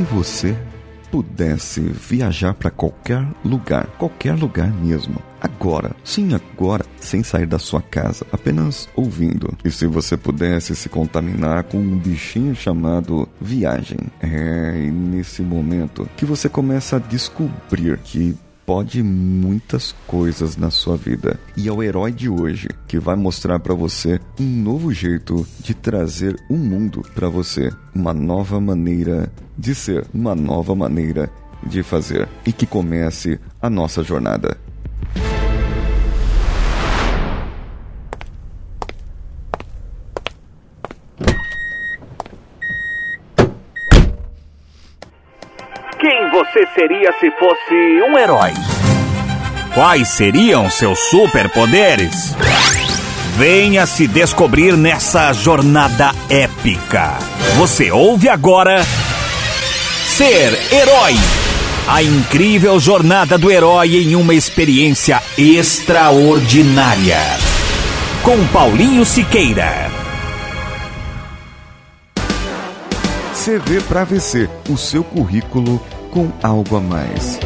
se você pudesse viajar para qualquer lugar, qualquer lugar mesmo, agora, sim, agora, sem sair da sua casa, apenas ouvindo. E se você pudesse se contaminar com um bichinho chamado viagem, é nesse momento que você começa a descobrir que pode muitas coisas na sua vida. E é o herói de hoje que vai mostrar para você um novo jeito de trazer o um mundo para você, uma nova maneira de ser, uma nova maneira de fazer e que comece a nossa jornada. Você seria se fosse um herói? Quais seriam seus superpoderes? Venha se descobrir nessa jornada épica. Você ouve agora Ser Herói. A incrível jornada do herói em uma experiência extraordinária. Com Paulinho Siqueira. CV para VC, o seu currículo com algo a mais.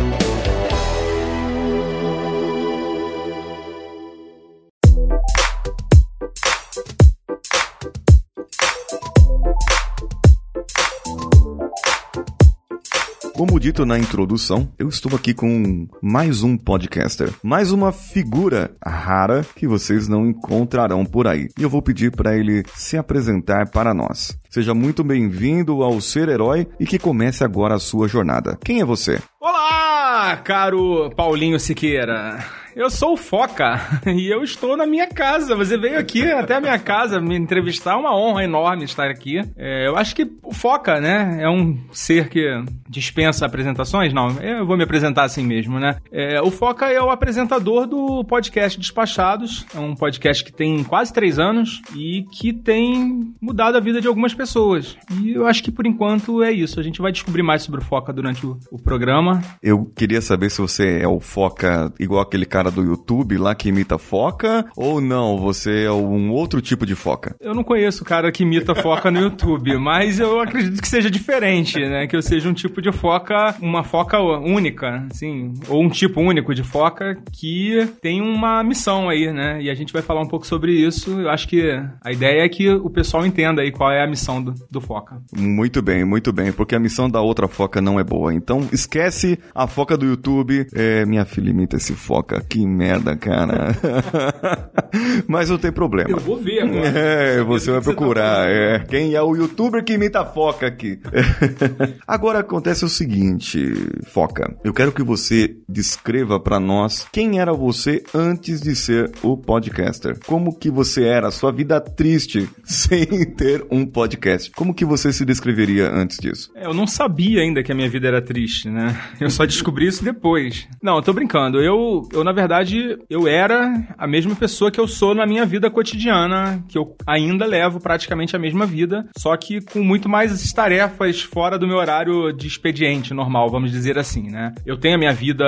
Como dito na introdução, eu estou aqui com mais um podcaster, mais uma figura rara que vocês não encontrarão por aí. E eu vou pedir para ele se apresentar para nós. Seja muito bem-vindo ao Ser Herói e que comece agora a sua jornada. Quem é você? Olá, caro Paulinho Siqueira. Eu sou o Foca e eu estou na minha casa. Você veio aqui até a minha casa me entrevistar. É uma honra enorme estar aqui. É, eu acho que o Foca, né, é um ser que dispensa apresentações. Não, eu vou me apresentar assim mesmo, né? É, o Foca é o apresentador do podcast Despachados. É um podcast que tem quase três anos e que tem mudado a vida de algumas pessoas. E eu acho que por enquanto é isso. A gente vai descobrir mais sobre o Foca durante o, o programa. Eu queria saber se você é o Foca igual aquele cara cara do YouTube lá que imita foca? Ou não, você é um outro tipo de foca? Eu não conheço o cara que imita foca no YouTube, mas eu acredito que seja diferente, né? Que eu seja um tipo de foca, uma foca única, assim, ou um tipo único de foca que tem uma missão aí, né? E a gente vai falar um pouco sobre isso. Eu acho que a ideia é que o pessoal entenda aí qual é a missão do, do foca. Muito bem, muito bem, porque a missão da outra foca não é boa. Então esquece a foca do YouTube. É, minha filha imita esse foca que merda, cara. Mas não tem problema. Eu vou ver agora. É, você vai procurar. Tá é. Quem é o youtuber que imita a foca aqui? agora acontece o seguinte, Foca. Eu quero que você descreva para nós quem era você antes de ser o podcaster. Como que você era, sua vida triste sem ter um podcast. Como que você se descreveria antes disso? É, eu não sabia ainda que a minha vida era triste, né? Eu só descobri isso depois. Não, eu tô brincando. Eu, eu na verdade, verdade, eu era a mesma pessoa que eu sou na minha vida cotidiana, que eu ainda levo praticamente a mesma vida, só que com muito mais tarefas fora do meu horário de expediente normal, vamos dizer assim, né? Eu tenho a minha vida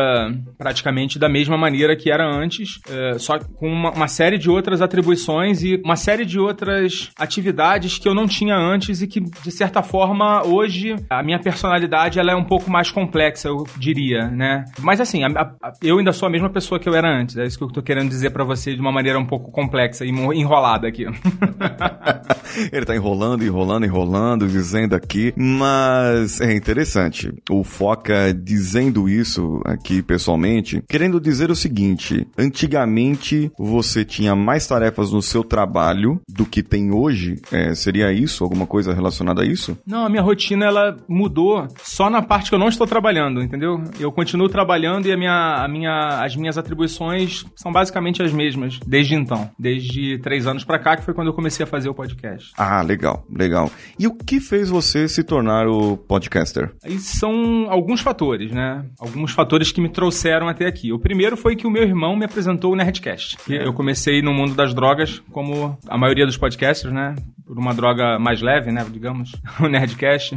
praticamente da mesma maneira que era antes, é, só com uma, uma série de outras atribuições e uma série de outras atividades que eu não tinha antes e que, de certa forma, hoje a minha personalidade ela é um pouco mais complexa, eu diria, né? Mas assim, a, a, eu ainda sou a mesma pessoa que que eu era antes. É isso que eu tô querendo dizer para você de uma maneira um pouco complexa e enrolada aqui. Ele tá enrolando, enrolando, enrolando, dizendo aqui, mas é interessante. O Foca dizendo isso aqui pessoalmente, querendo dizer o seguinte: antigamente você tinha mais tarefas no seu trabalho do que tem hoje. É, seria isso? Alguma coisa relacionada a isso? Não, a minha rotina ela mudou só na parte que eu não estou trabalhando, entendeu? Eu continuo trabalhando e a minha, a minha, as minhas atribuições atribuições são basicamente as mesmas desde então, desde três anos para cá, que foi quando eu comecei a fazer o podcast. Ah, legal, legal. E o que fez você se tornar o podcaster? Aí são alguns fatores, né? Alguns fatores que me trouxeram até aqui. O primeiro foi que o meu irmão me apresentou o Nerdcast. Eu comecei no mundo das drogas, como a maioria dos podcasters, né? Por uma droga mais leve, né? Digamos, o Nerdcast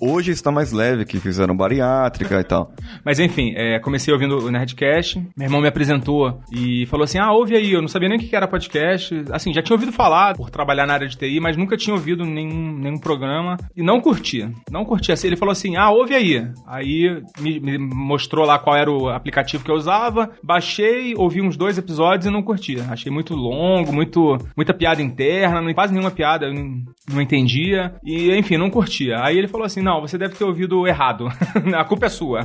Hoje está mais leve, que fizeram bariátrica e tal. Mas enfim, é, comecei ouvindo o Nerdcast, meu irmão me apresentou e falou assim: ah, ouve aí, eu não sabia nem o que era podcast. Assim, já tinha ouvido falar por trabalhar na área de TI, mas nunca tinha ouvido nenhum, nenhum programa e não curtia. Não curtia. Ele falou assim: ah, ouve aí. Aí me, me mostrou lá qual era o aplicativo que eu usava, baixei, ouvi uns dois episódios e não curtia. Achei muito longo, muito, muita piada interna, quase nenhuma piada, eu não, não entendia. E, enfim, não curtia. Aí ele falou assim: não, você deve ter ouvido errado. a culpa é sua.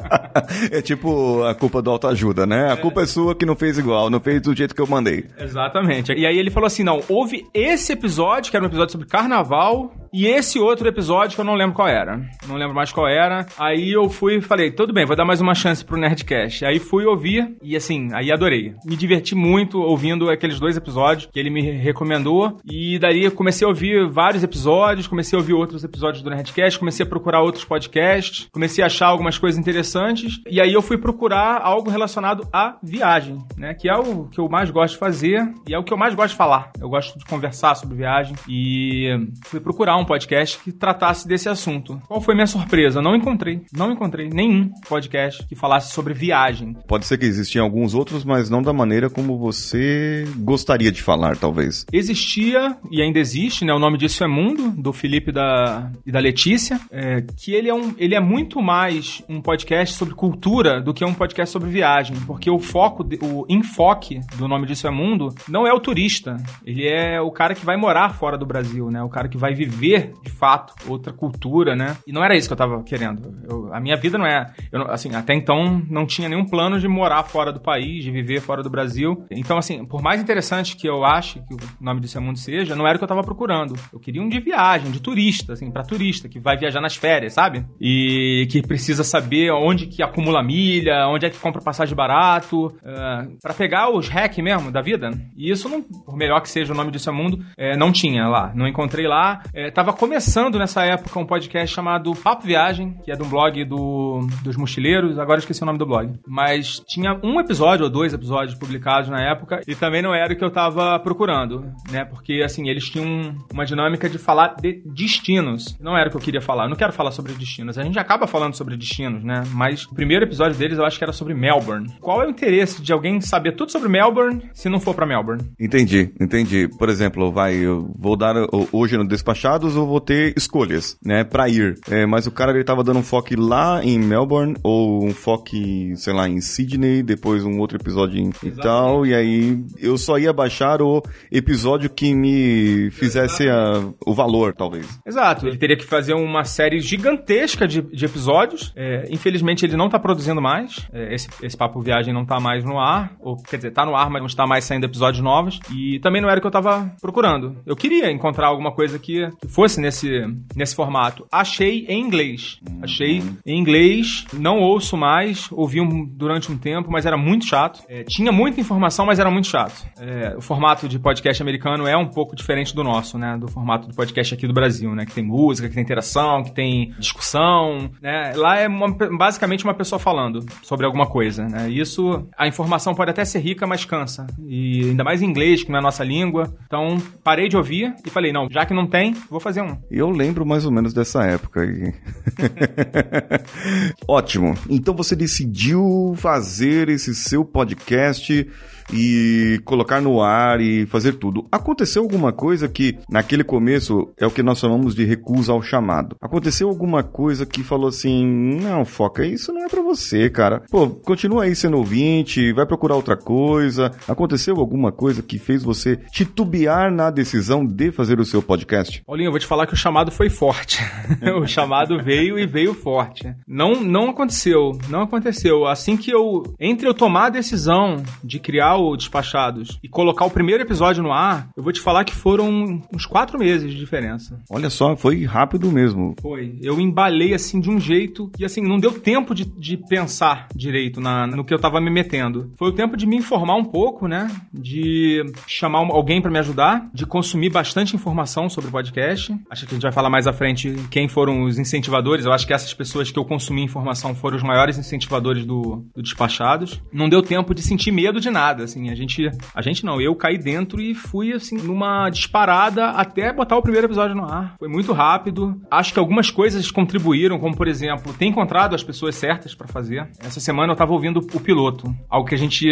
é tipo a culpa do autoajuda, né? A culpa é sua que não fez igual, não fez do jeito que eu mandei. Exatamente. E aí ele falou assim: não, houve esse episódio, que era um episódio sobre carnaval, e esse outro episódio que eu não lembro qual era. Não lembro mais qual era. Aí eu fui e falei, tudo bem, vou dar mais uma chance pro Nerdcast. Aí fui ouvir e assim, aí adorei. Me diverti muito ouvindo aqueles dois episódios que ele me recomendou. E daí comecei a ouvir vários episódios, comecei a ouvir outros episódios do Nerdcast, comecei a procurar outros podcasts, comecei a achar algumas coisas interessantes. E aí eu fui procurar algo relacionado à viagem, né? Que é o que eu mais gosto de fazer e é o que eu mais gosto de falar. Eu gosto de conversar sobre viagem e fui procurar um podcast que tratasse desse assunto. Qual foi minha surpresa? Não encontrei. Não encontrei nenhum podcast que falasse sobre viagem. Pode ser que existiam alguns outros, mas não da maneira como você gostaria de falar, talvez. Existia e ainda existe, né? O nome disso é Mundo, do Felipe e da, e da Letícia, é, que ele é, um, ele é muito mais um podcast sobre cultura do que um podcast sobre viagem, porque o foco, o enfoque do nome disso é Mundo não é o turista, ele é o cara que vai morar fora do Brasil, né? O cara que vai viver de fato, outra cultura, né? E não era isso que eu tava querendo. Eu, a minha vida não é. Eu, assim, até então não tinha nenhum plano de morar fora do país, de viver fora do Brasil. Então, assim, por mais interessante que eu ache que o nome desse mundo seja, não era o que eu tava procurando. Eu queria um de viagem, de turista, assim, para turista, que vai viajar nas férias, sabe? E que precisa saber onde que acumula milha, onde é que compra passagem barato, uh, eh, para pegar os hack mesmo da vida. E isso, não, por melhor que seja o nome desse mundo, é, não tinha lá. Não encontrei lá. É, tava começando nessa época um podcast chamado Papo Viagem, que é de um blog do, dos mochileiros, agora esqueci o nome do blog. Mas tinha um episódio ou dois episódios publicados na época e também não era o que eu tava procurando, né? Porque, assim, eles tinham uma dinâmica de falar de destinos. Não era o que eu queria falar. Eu não quero falar sobre destinos. A gente acaba falando sobre destinos, né? Mas o primeiro episódio deles eu acho que era sobre Melbourne. Qual é o interesse de alguém saber tudo sobre Melbourne se não for para Melbourne? Entendi, entendi. Por exemplo, vai, eu vou dar hoje no Despachados eu vou ter escolhas, né, pra ir. É, mas o cara, ele tava dando um foco lá em Melbourne, ou um foco, sei lá, em Sydney, depois um outro episódio em e tal, e aí eu só ia baixar o episódio que me fizesse a, o valor, talvez. Exato. Ele teria que fazer uma série gigantesca de, de episódios. É, infelizmente, ele não tá produzindo mais. É, esse, esse Papo Viagem não tá mais no ar, ou quer dizer, tá no ar, mas não está mais saindo episódios novos. E também não era o que eu tava procurando. Eu queria encontrar alguma coisa que, que fosse fosse nesse, nesse formato. Achei em inglês. Achei em inglês, não ouço mais, ouvi um, durante um tempo, mas era muito chato. É, tinha muita informação, mas era muito chato. É, o formato de podcast americano é um pouco diferente do nosso, né? Do formato do podcast aqui do Brasil, né? Que tem música, que tem interação, que tem discussão, né? Lá é uma, basicamente uma pessoa falando sobre alguma coisa, né? Isso, a informação pode até ser rica, mas cansa. E ainda mais em inglês, que não é a nossa língua. Então, parei de ouvir e falei, não, já que não tem, vou fazer um. Eu lembro mais ou menos dessa época aí. Ótimo. Então você decidiu fazer esse seu podcast e colocar no ar e fazer tudo. Aconteceu alguma coisa que, naquele começo, é o que nós chamamos de recusa ao chamado. Aconteceu alguma coisa que falou assim: não, foca, isso não é para você, cara. Pô, continua aí sendo ouvinte, vai procurar outra coisa. Aconteceu alguma coisa que fez você titubear na decisão de fazer o seu podcast? Paulinho, eu vou te falar que o chamado foi forte. o chamado veio e veio forte. Não, não aconteceu, não aconteceu. Assim que eu, entre eu tomar a decisão de criar o Despachados e colocar o primeiro episódio no ar, eu vou te falar que foram uns quatro meses de diferença. Olha só, foi rápido mesmo. Foi. Eu embalei assim de um jeito que assim, não deu tempo de, de pensar direito na, no que eu tava me metendo. Foi o tempo de me informar um pouco, né? De chamar alguém para me ajudar, de consumir bastante informação sobre o podcast. Acho que a gente vai falar mais à frente quem foram os incentivadores. Eu acho que essas pessoas que eu consumi informação foram os maiores incentivadores do, do Despachados. Não deu tempo de sentir medo de nada assim. A gente, a gente não, eu caí dentro e fui, assim, numa disparada até botar o primeiro episódio no ar. Foi muito rápido. Acho que algumas coisas contribuíram, como por exemplo, ter encontrado as pessoas certas pra fazer. Essa semana eu tava ouvindo o piloto, algo que a gente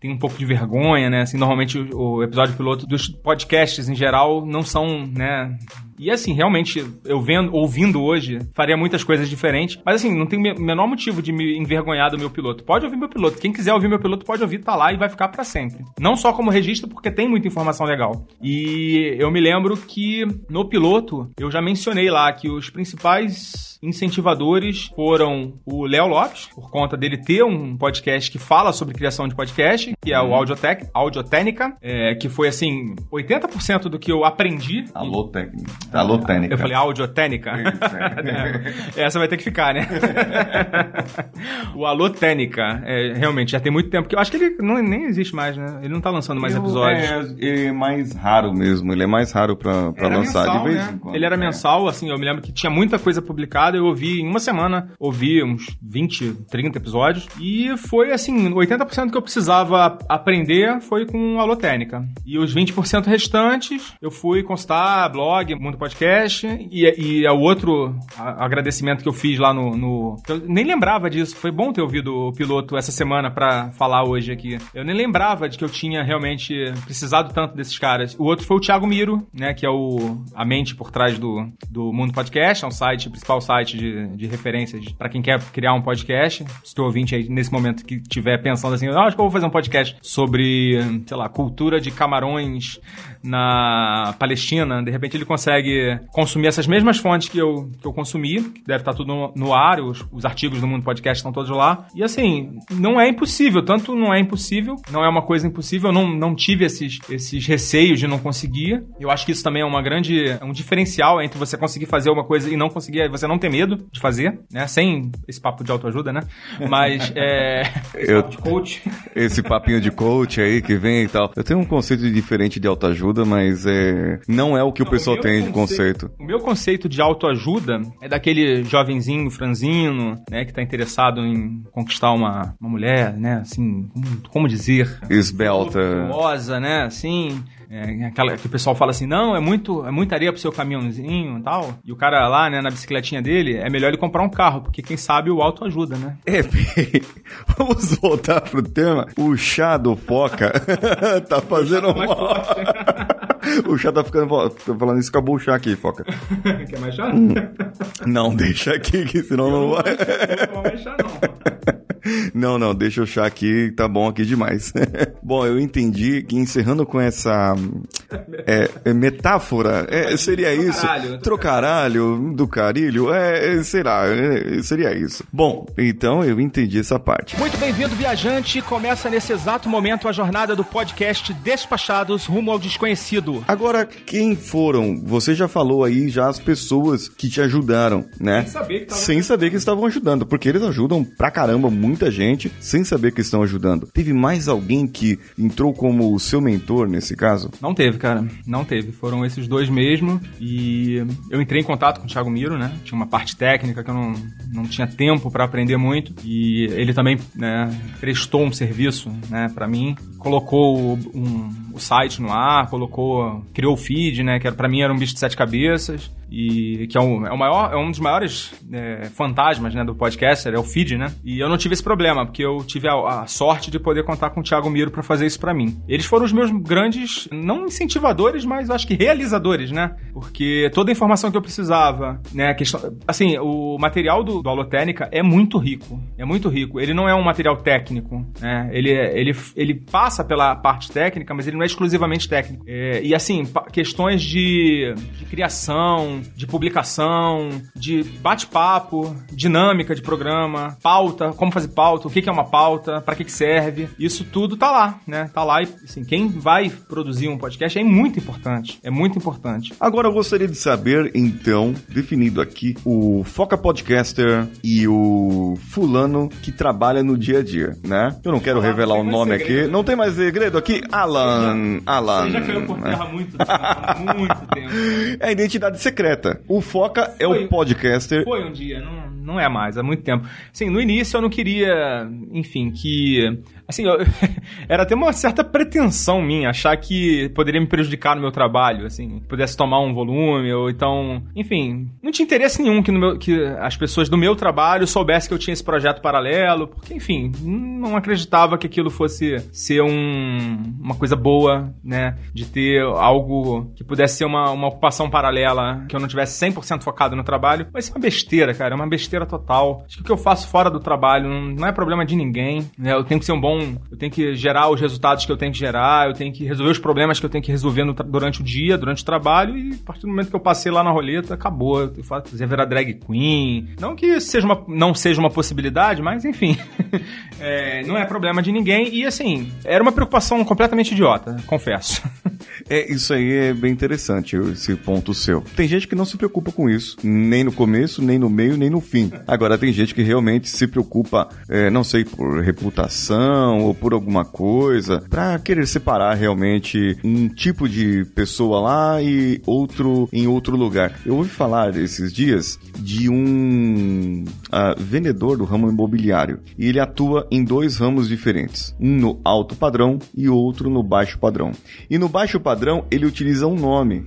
tem um pouco de vergonha, né? Assim, normalmente o episódio piloto dos podcasts em geral não são, né? E assim, realmente, eu vendo, ouvindo hoje, faria muitas coisas diferentes. Mas assim, não tem o menor motivo de me envergonhar do meu piloto. Pode ouvir meu piloto. Quem quiser ouvir meu piloto, pode ouvir, tá lá e vai ficar para sempre. Não só como registro, porque tem muita informação legal. E eu me lembro que no piloto, eu já mencionei lá que os principais incentivadores foram o Léo Lopes, por conta dele ter um podcast que fala sobre criação de podcast, que é o Audiotec, Audiotecnica, é, que foi assim, 80% do que eu aprendi. Alô, técnica. Alô, técnica. Eu falei audiotênica? É, Essa vai ter que ficar, né? o Alô Técnica, é, realmente, já tem muito tempo que eu acho que ele não, nem existe mais, né? Ele não tá lançando mais Eu- episódios. É, é mais raro mesmo, ele é mais raro pra, pra Era lançar mensal, de vez né? em quando. Ele era É. mensal, assim, eu me lembro que tinha muita coisa publicada, eu ouvi em uma semana, ouvi uns 20, 30 episódios, e foi assim, 80% que eu precisava aprender foi com a Técnica. E os 20% restantes, eu fui consultar blog, Mundo Podcast, e, e é o outro agradecimento que eu fiz lá no, no- Eu nem lembrava disso, foi bom ter ouvido o piloto essa semana pra falar hoje aqui. Eu nem lembrava de que eu tinha realmente precisado tanto desses caras. O outro foi o Thiago Miro, né, que é o, a mente por trás do, do Mundo Podcast, é um site, principal site de, de referências pra quem quer criar um podcast. Se tu ouvinte aí nesse momento que estiver pensando assim, ah, acho que eu vou fazer um podcast sobre, sei lá, cultura de camarões na Palestina, de repente ele consegue consumir essas mesmas fontes que eu, que eu consumi, que deve estar tudo no, no ar, os, os artigos do Mundo Podcast estão todos lá. E assim, não é impossível, tanto não é impossível, não é uma coisa impossível, eu não, não tive esses, esses receios de não conseguir. Eu acho que isso também é uma grande, é um diferencial entre você conseguir fazer uma coisa e não conseguir, é você não ter medo de fazer, né? Sem esse papo de autoajuda, né? Mas, é... Eu- de coach. Esse papinho de coach aí que vem e tal. Eu tenho um conceito diferente de autoajuda, mas é, não é o que o Não, pessoal meu tem conceito. O meu conceito de autoajuda é daquele jovenzinho franzino, né, que tá interessado em conquistar uma, uma mulher, né, assim, como, dizer? Esbelta. Voluptuosa, né, assim... É, aquela que o pessoal fala assim, não, é muito, é muita areia pro seu caminhãozinho e tal. E o cara lá, né, na bicicletinha dele, é melhor ele comprar um carro, porque quem sabe o autoajuda, né? É, vamos voltar pro tema. O chá do Foca tá fazendo mais mal. O chá tá ficando. Tô falando isso, acabou o chá aqui, Foca. Quer mais chá? Não, deixa aqui, que senão não vai. Não vou mais chá, não. Não, não, deixa o chá aqui, tá bom aqui demais. bom, eu entendi que encerrando com essa é, é, metáfora, é, seria isso. Trocaralho. Trocaralho, do carilho, é, é, será, é, seria isso. Bom, então eu entendi essa parte. Muito bem-vindo, viajante. Começa nesse exato momento a jornada do podcast Despachados rumo ao desconhecido. Agora, quem foram? Você já falou aí já as pessoas que te ajudaram, né? Sem saber que Sem saber que estavam ajudando, porque eles ajudam pra caramba muita gente sem saber que estão ajudando. Teve mais alguém que entrou como o seu mentor nesse caso? Não teve, cara. Não teve. Foram esses dois mesmo. E eu entrei em contato com o Thiago Miro, né? Tinha uma parte técnica que eu não, não tinha tempo pra aprender muito. E ele também né, prestou um serviço né, para mim. Colocou um- o site no ar, colocou. Criou o feed, né? Que era, pra mim era um bicho de sete cabeças. E que é, um, é, o maior, é um dos maiores é, fantasmas né, do podcaster, é o feed, né? E eu não tive esse problema, porque eu tive a, a sorte de poder contar com o Thiago Miro pra fazer isso pra mim. Eles foram os meus grandes, não incentivadores, mas acho que realizadores, né? Porque toda a informação que eu precisava, né? Questão, assim, o material do, do Alotênica é muito rico. É muito rico. Ele não é um material técnico, né? Ele, é- ele, ele passa pela parte técnica, mas ele não é exclusivamente técnico. É, e assim, questões de, de criação, de publicação, de bate-papo, dinâmica de programa, pauta, como fazer pauta, o que é uma pauta, pra que serve. Isso tudo tá lá, né? Tá lá e assim, quem vai produzir um podcast é muito importante. É muito importante. Agora eu gostaria de saber, então, definido aqui, o Foca Podcaster e o fulano que trabalha no dia a dia, né? Eu não quero Não revelar o nome segredo. aqui. Não tem mais segredo aqui? Alan. Alan. Ele já caiu por né? terra há muito tempo, há muito tempo. É a identidade secreta. O Foca é Foi. o podcaster. Foi um dia, não, não é mais, há muito tempo. Assim, no início eu não queria, enfim, que Assim, eu, era até uma certa pretensão minha achar que poderia me prejudicar no meu trabalho, assim, pudesse tomar um volume, ou então. Enfim, não tinha interesse nenhum que, meu, que as pessoas do meu trabalho soubessem que eu tinha esse projeto paralelo, porque, enfim, não acreditava que aquilo fosse ser um, uma coisa boa, né? De ter algo que pudesse ser uma, uma ocupação paralela, que eu não tivesse 100% focado no trabalho. Mas é uma besteira, cara, é uma besteira total. Acho que o que eu faço fora do trabalho não é problema de ninguém, né? Eu tenho que ser um bom bom, eu tenho que gerar os resultados que eu tenho que gerar, eu tenho que resolver os problemas que eu tenho que resolver no, durante o dia, durante o trabalho, e a partir do momento que eu passei lá na roleta, acabou. Eu fazer virar drag queen. Não que seja uma, não seja uma possibilidade, mas enfim. é, não é problema de ninguém. E assim, era uma preocupação completamente idiota, confesso. É, isso aí é bem interessante, esse ponto seu. Tem gente que não se preocupa com isso, nem no começo, nem no meio, nem no fim. Agora, tem gente que realmente se preocupa, é, não sei, por reputação ou por alguma coisa, para querer separar realmente um tipo de pessoa lá e outro em outro lugar. Eu ouvi falar esses dias de um uh, vendedor do ramo imobiliário e ele atua em dois ramos diferentes, um no alto padrão e outro no baixo padrão. E no baixo padrão ele utiliza um nome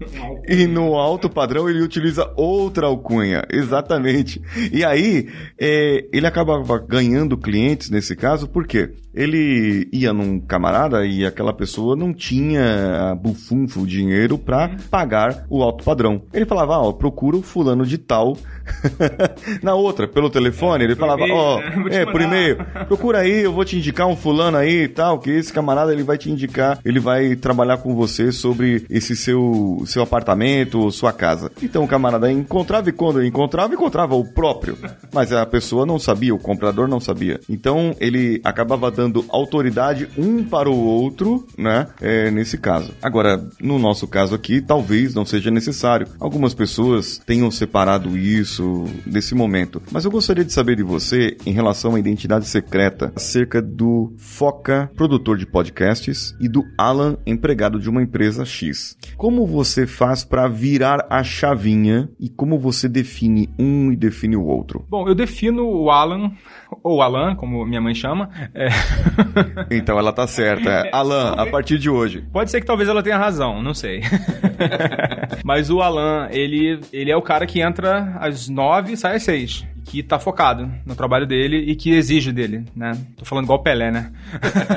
e no alto padrão ele utiliza outra alcunha, exatamente. E aí é, ele acabava ganhando clientes nesse caso porque Америки ele ia num camarada e aquela pessoa não tinha bufunfo, dinheiro para pagar o alto padrão. Ele falava, ó, procura o fulano de tal Na outra, pelo telefone, ele falava, ó, oh, é, por e-mail, procura aí, eu vou te indicar um fulano aí e tal, que esse camarada ele vai te indicar, ele vai trabalhar com você sobre esse seu, seu apartamento, sua casa. Então o camarada encontrava e quando encontrava, encontrava o próprio. Mas a pessoa não sabia, o comprador não sabia. Então ele acabava dando autoridade um para o outro, né? É, nesse caso. Agora, no nosso caso aqui, talvez não seja necessário. Algumas pessoas tenham separado isso desse momento. Mas eu gostaria de saber de você em relação à identidade secreta, acerca do Foca, produtor de podcasts, e do Alan, empregado de uma empresa X. Como você faz para virar a chavinha e como você define um e define o outro? Bom, eu defino o Alan, ou Alan, como minha mãe chama. É... então ela tá certa. É. Alan, a partir de hoje. Pode ser que talvez ela tenha razão, não sei. Mas o Alan, ele, ele é o cara que entra às nove e sai às seis que tá focado no trabalho dele e que exige dele, né? Tô falando igual o Pelé, né?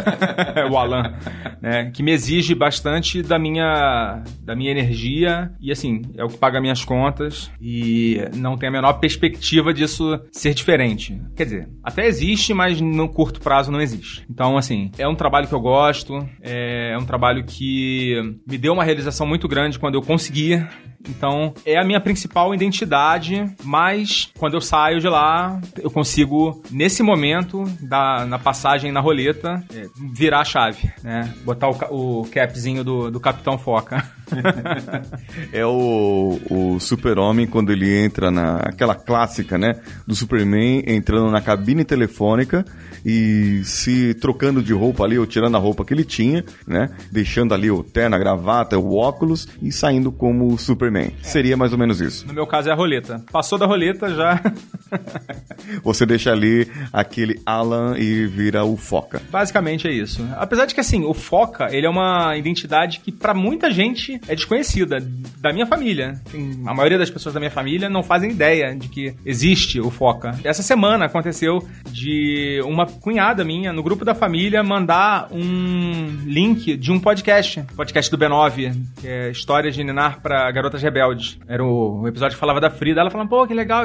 o Alan, né? Que me exige bastante da minha, da minha energia e, assim, é o que paga minhas contas e não tem a menor perspectiva disso ser diferente. Quer dizer, até existe, mas no curto prazo não existe. Então, assim, é um trabalho que eu gosto, é um trabalho que me deu uma realização muito grande quando eu consegui então, é a minha principal identidade, mas quando eu saio de lá, eu consigo, nesse momento, da, na passagem na roleta, é, virar a chave, né? Botar o, o capzinho do, do Capitão Foca. é o, o super-homem quando ele entra na... aquela clássica, né? Do Superman entrando na cabine telefônica e se trocando de roupa ali, ou tirando a roupa que ele tinha, né? Deixando ali o terno, a gravata, o óculos e saindo como Superman. É. Seria mais ou menos isso. No meu caso é a roleta. Passou da roleta já. Você deixa ali aquele Alan e vira o Foca. Basicamente é isso. Apesar de que assim, o Foca, ele é uma identidade que para muita gente é desconhecida da minha família. a maioria das pessoas da minha família não fazem ideia de que existe o Foca. Essa semana aconteceu de uma cunhada minha, no grupo da família, mandar um link de um podcast, podcast do B9, que é Histórias de Ninar para Garotas Rebeldes. Era o, episódio que falava da Frida. Ela falando, pô, que legal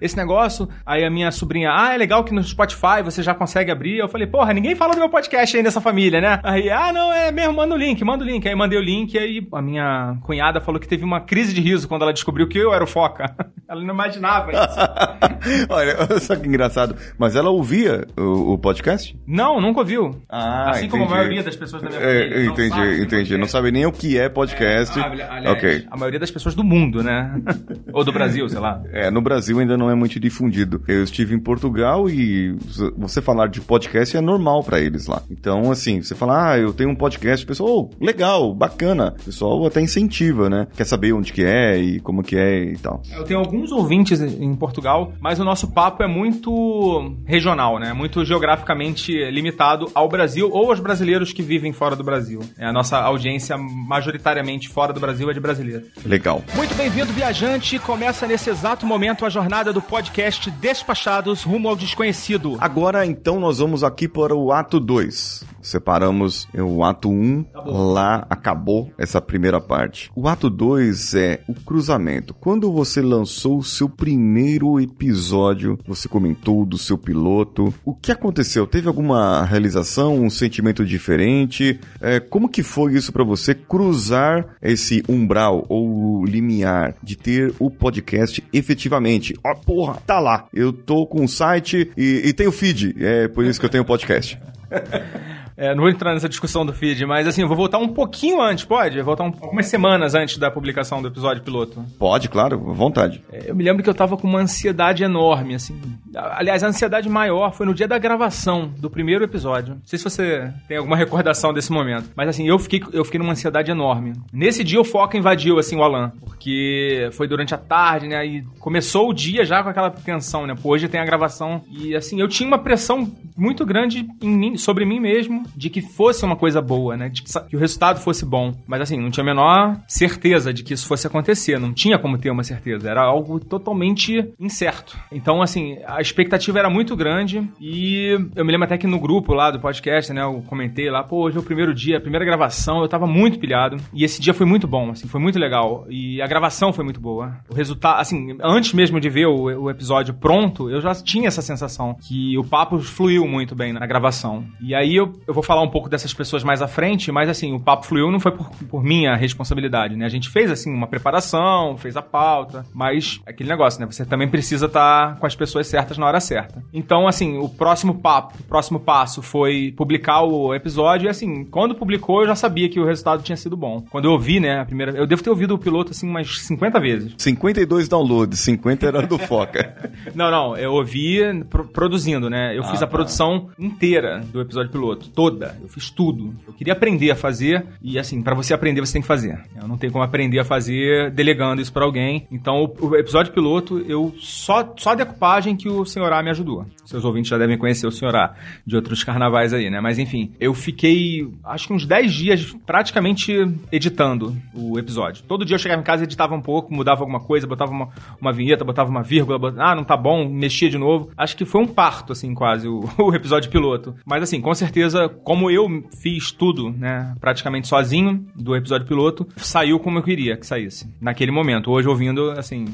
esse negócio. Aí a minha sobrinha, ah, é legal que no Spotify você já consegue abrir. Eu falei, porra, ninguém fala do meu podcast aí nessa família, né? Aí, ah, não, é mesmo, manda o link, manda o link. Aí mandei o link aí a minha cunhada falou que teve uma crise de riso quando ela descobriu que eu era o Foca. Ela não imaginava isso. Olha, só que engraçado. Mas ela ouvia o, o podcast? Não, nunca ouviu. Ah, assim entendi. como a maioria das pessoas da minha família. É, entendi, sabe entendi. Não sabe nem o que é podcast. É, aliás, ok. A maioria das pessoas do mundo, né? Ou do Brasil, sei lá. É, no Brasil ainda não é muito difundido. Eu estive em Portugal e você falar de podcast é normal para eles lá. Então, assim, você fala, ah, eu tenho um podcast, o pessoal, oh, legal, bacana. Pessoal até incentiva, né? Quer saber onde que é e como que é e tal. Eu tenho alguns alguns ouvintes em Portugal, mas o nosso papo é muito regional, né? Muito geograficamente limitado ao Brasil ou aos brasileiros que vivem fora do Brasil. É, a nossa audiência majoritariamente fora do Brasil é de brasileiro. Legal. Muito bem-vindo, viajante. Começa nesse exato momento a jornada do podcast Despachados rumo ao desconhecido. Agora, então, nós vamos aqui para o ato 2. Separamos o ato 1, um, lá acabou essa primeira parte. O ato 2 é o cruzamento. Quando você lançou o seu primeiro episódio, você comentou do seu piloto. O que aconteceu? Teve alguma realização, um sentimento diferente? É, como que foi isso para você cruzar esse umbral ou limiar de ter o podcast efetivamente? Ó, oh, porra, tá lá. Eu tô com o site e, e tenho feed. É por isso que eu tenho podcast. É, não vou entrar nessa discussão do feed, mas assim, eu vou voltar um pouquinho antes, pode? Vou voltar um, algumas semanas antes da publicação do episódio piloto. Pode, claro, à vontade. É, eu me lembro que eu tava com uma ansiedade enorme, assim. Aliás, a ansiedade maior foi no dia da gravação do primeiro episódio. Não sei se você tem alguma recordação desse momento, mas assim, eu fiquei, eu fiquei numa ansiedade enorme. Nesse dia o foco invadiu, assim, o Alan, porque foi durante a tarde, né, e começou o dia já com aquela tensão, né, Pô, hoje tem a gravação, e assim, eu tinha uma pressão muito grande em mim, sobre mim mesmo, de que fosse uma coisa boa, né? De que, que, o resultado fosse bom. Mas assim, não tinha a menor certeza de que isso fosse acontecer. Não tinha como ter uma certeza. Era algo totalmente incerto. Então, assim, a expectativa era muito grande. E eu me lembro até que no grupo lá do podcast, né? Eu comentei lá, pô, hoje é o primeiro dia, a primeira gravação, eu tava muito pilhado. E esse dia foi muito bom, assim, foi muito legal. E a gravação foi muito boa. O resultado, assim, antes mesmo de ver o, o episódio pronto, eu já tinha essa sensação que o papo fluiu muito bem na gravação. E aí eu, eu vou falar um pouco dessas pessoas mais à frente, mas assim, o papo fluiu não foi por, por minha responsabilidade, né? A gente fez assim uma preparação, fez a pauta, mas é aquele negócio, né? Você também precisa estar tá com as pessoas certas na hora certa. Então, assim, o próximo papo, o próximo passo foi publicar o episódio e assim, quando publicou eu já sabia que o resultado tinha sido bom. Quando eu ouvi, né, a primeira, eu devo ter ouvido o piloto assim umas 50 vezes. 52 downloads, 50 era do Foca. não, não, eu ouvi pro, produzindo, né? Eu ah, fiz a tá. produção inteira do episódio piloto, toda. Eu fiz tudo. Eu queria aprender a fazer e assim, para você aprender você tem que fazer. Eu não tenho como aprender a fazer delegando isso para alguém. Então, o, episódio piloto, eu só só decupagem que o senhor A me ajudou. Seus ouvintes já devem conhecer o senhor A de outros carnavais aí, né? Mas enfim, eu fiquei acho que uns 10 dias praticamente editando o episódio. Todo dia eu chegava em casa, editava um pouco, mudava alguma coisa, botava uma, uma vinheta, botava uma vírgula, botava, ah, não tá bom, mexia de novo. Acho que foi um parto assim, quase o, o episódio piloto. Mas assim, com certeza como eu fiz tudo, né, praticamente sozinho do episódio piloto, saiu como eu queria que saísse. Naquele momento. Hoje, ouvindo, assim,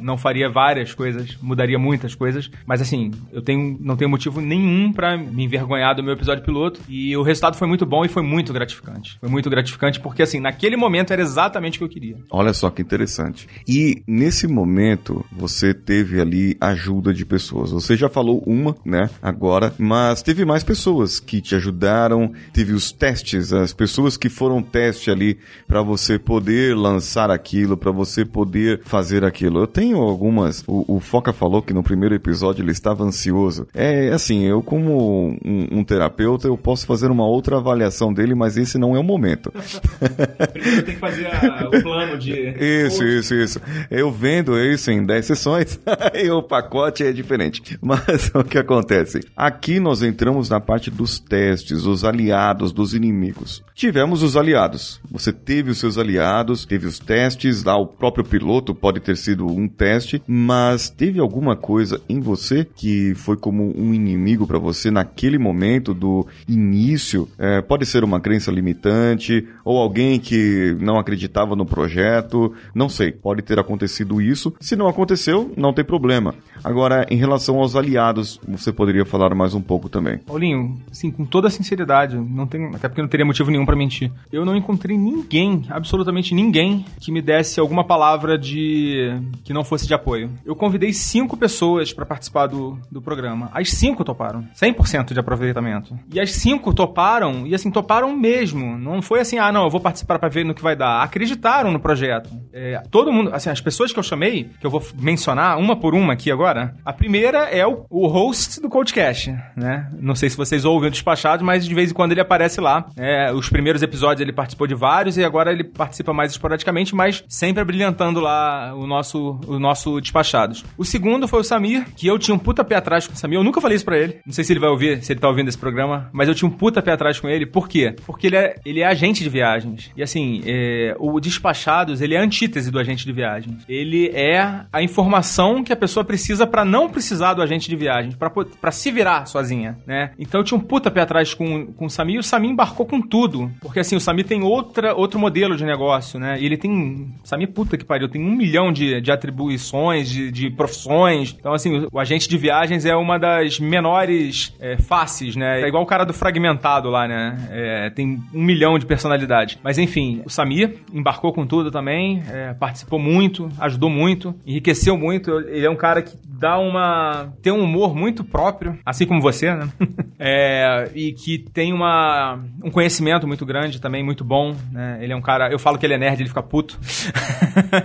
não faria várias coisas, mudaria muitas coisas, mas assim, eu tenho, não tenho motivo nenhum para me envergonhar do meu episódio piloto e o resultado foi muito bom e foi muito gratificante. Foi muito gratificante porque, assim, naquele momento era exatamente o que eu queria. Olha só que interessante. E nesse momento, você teve ali ajuda de pessoas. Você já falou uma, né, agora, mas teve mais pessoas que te ajudaram passaram, teve os testes, as pessoas que foram teste ali para você poder lançar aquilo, para você poder fazer aquilo. Eu tenho algumas. O, o, Foca falou que no primeiro episódio ele estava ansioso. É assim, eu como um, um terapeuta eu posso fazer uma outra avaliação dele, mas esse não é o momento. Primeiro tem que fazer a, o plano de. Isso, isso, isso. Eu vendo isso em 10 sessões, e o pacote é diferente. Mas o que acontece? Aqui nós entramos na parte dos testes, os aliados, dos inimigos. Tivemos os aliados. Você teve os seus aliados, teve os testes, lá o próprio piloto pode ter sido um teste, mas teve alguma coisa em você que foi como um inimigo para você naquele momento do início? É, pode ser uma crença limitante ou alguém que não acreditava no projeto, não sei. Pode ter acontecido isso. Se não aconteceu, não tem problema. Agora, em relação aos aliados, você poderia falar mais um pouco também. Paulinho, assim, com toda sinceridade não tem, até porque não teria motivo nenhum para mentir. Eu não encontrei ninguém, absolutamente ninguém, que me desse alguma palavra de que não fosse de apoio. Eu convidei cinco pessoas para participar do, do programa. As cinco toparam. 100% de aproveitamento. E as cinco toparam, e assim, toparam mesmo. Não foi assim, ah, não, eu vou participar para ver no que vai dar. Acreditaram no projeto. É, todo mundo, assim, as pessoas que eu chamei, que eu vou mencionar uma por uma aqui agora, a primeira é o, o host do Codecast, né? Não sei se vocês ouvem o despachado, mas de vez em quando ele aparece lá. É, os primeiros episódios ele participou de vários e agora ele participa mais esporadicamente, mas sempre brilhantando lá o nosso, o nosso Despachados. O segundo foi o Samir, que eu tinha um puta pé atrás com o Samir. Eu nunca falei isso pra ele. Não sei se ele vai ouvir, se ele tá ouvindo esse programa, mas eu tinha um puta pé atrás com ele. Por quê? Porque ele é, ele é agente de viagens. E assim, é, o Despachados, ele é a antítese do agente de viagens. Ele é a informação que a pessoa precisa para não precisar do agente de viagens, para se virar sozinha, né? Então eu tinha um puta pé atrás com, com o Samir e o Samir embarcou com tudo. Porque assim, o Samir tem outra, outro modelo de negócio, né? E ele tem. Samir, puta que pariu, tem um milhão de, de atribuições, de, de profissões. Então, assim, o, o agente de viagens é uma das menores é, faces, né? É igual o cara do fragmentado lá, né? É, tem um milhão de personalidades. Mas enfim, o Samir embarcou com tudo também, é, participou muito, ajudou muito, enriqueceu muito. Ele é um cara que dá uma. tem um humor muito próprio, assim como você, né? é, e que tem uma, um conhecimento muito grande também, muito bom. Né? Ele é um cara. Eu falo que ele é nerd, ele fica puto.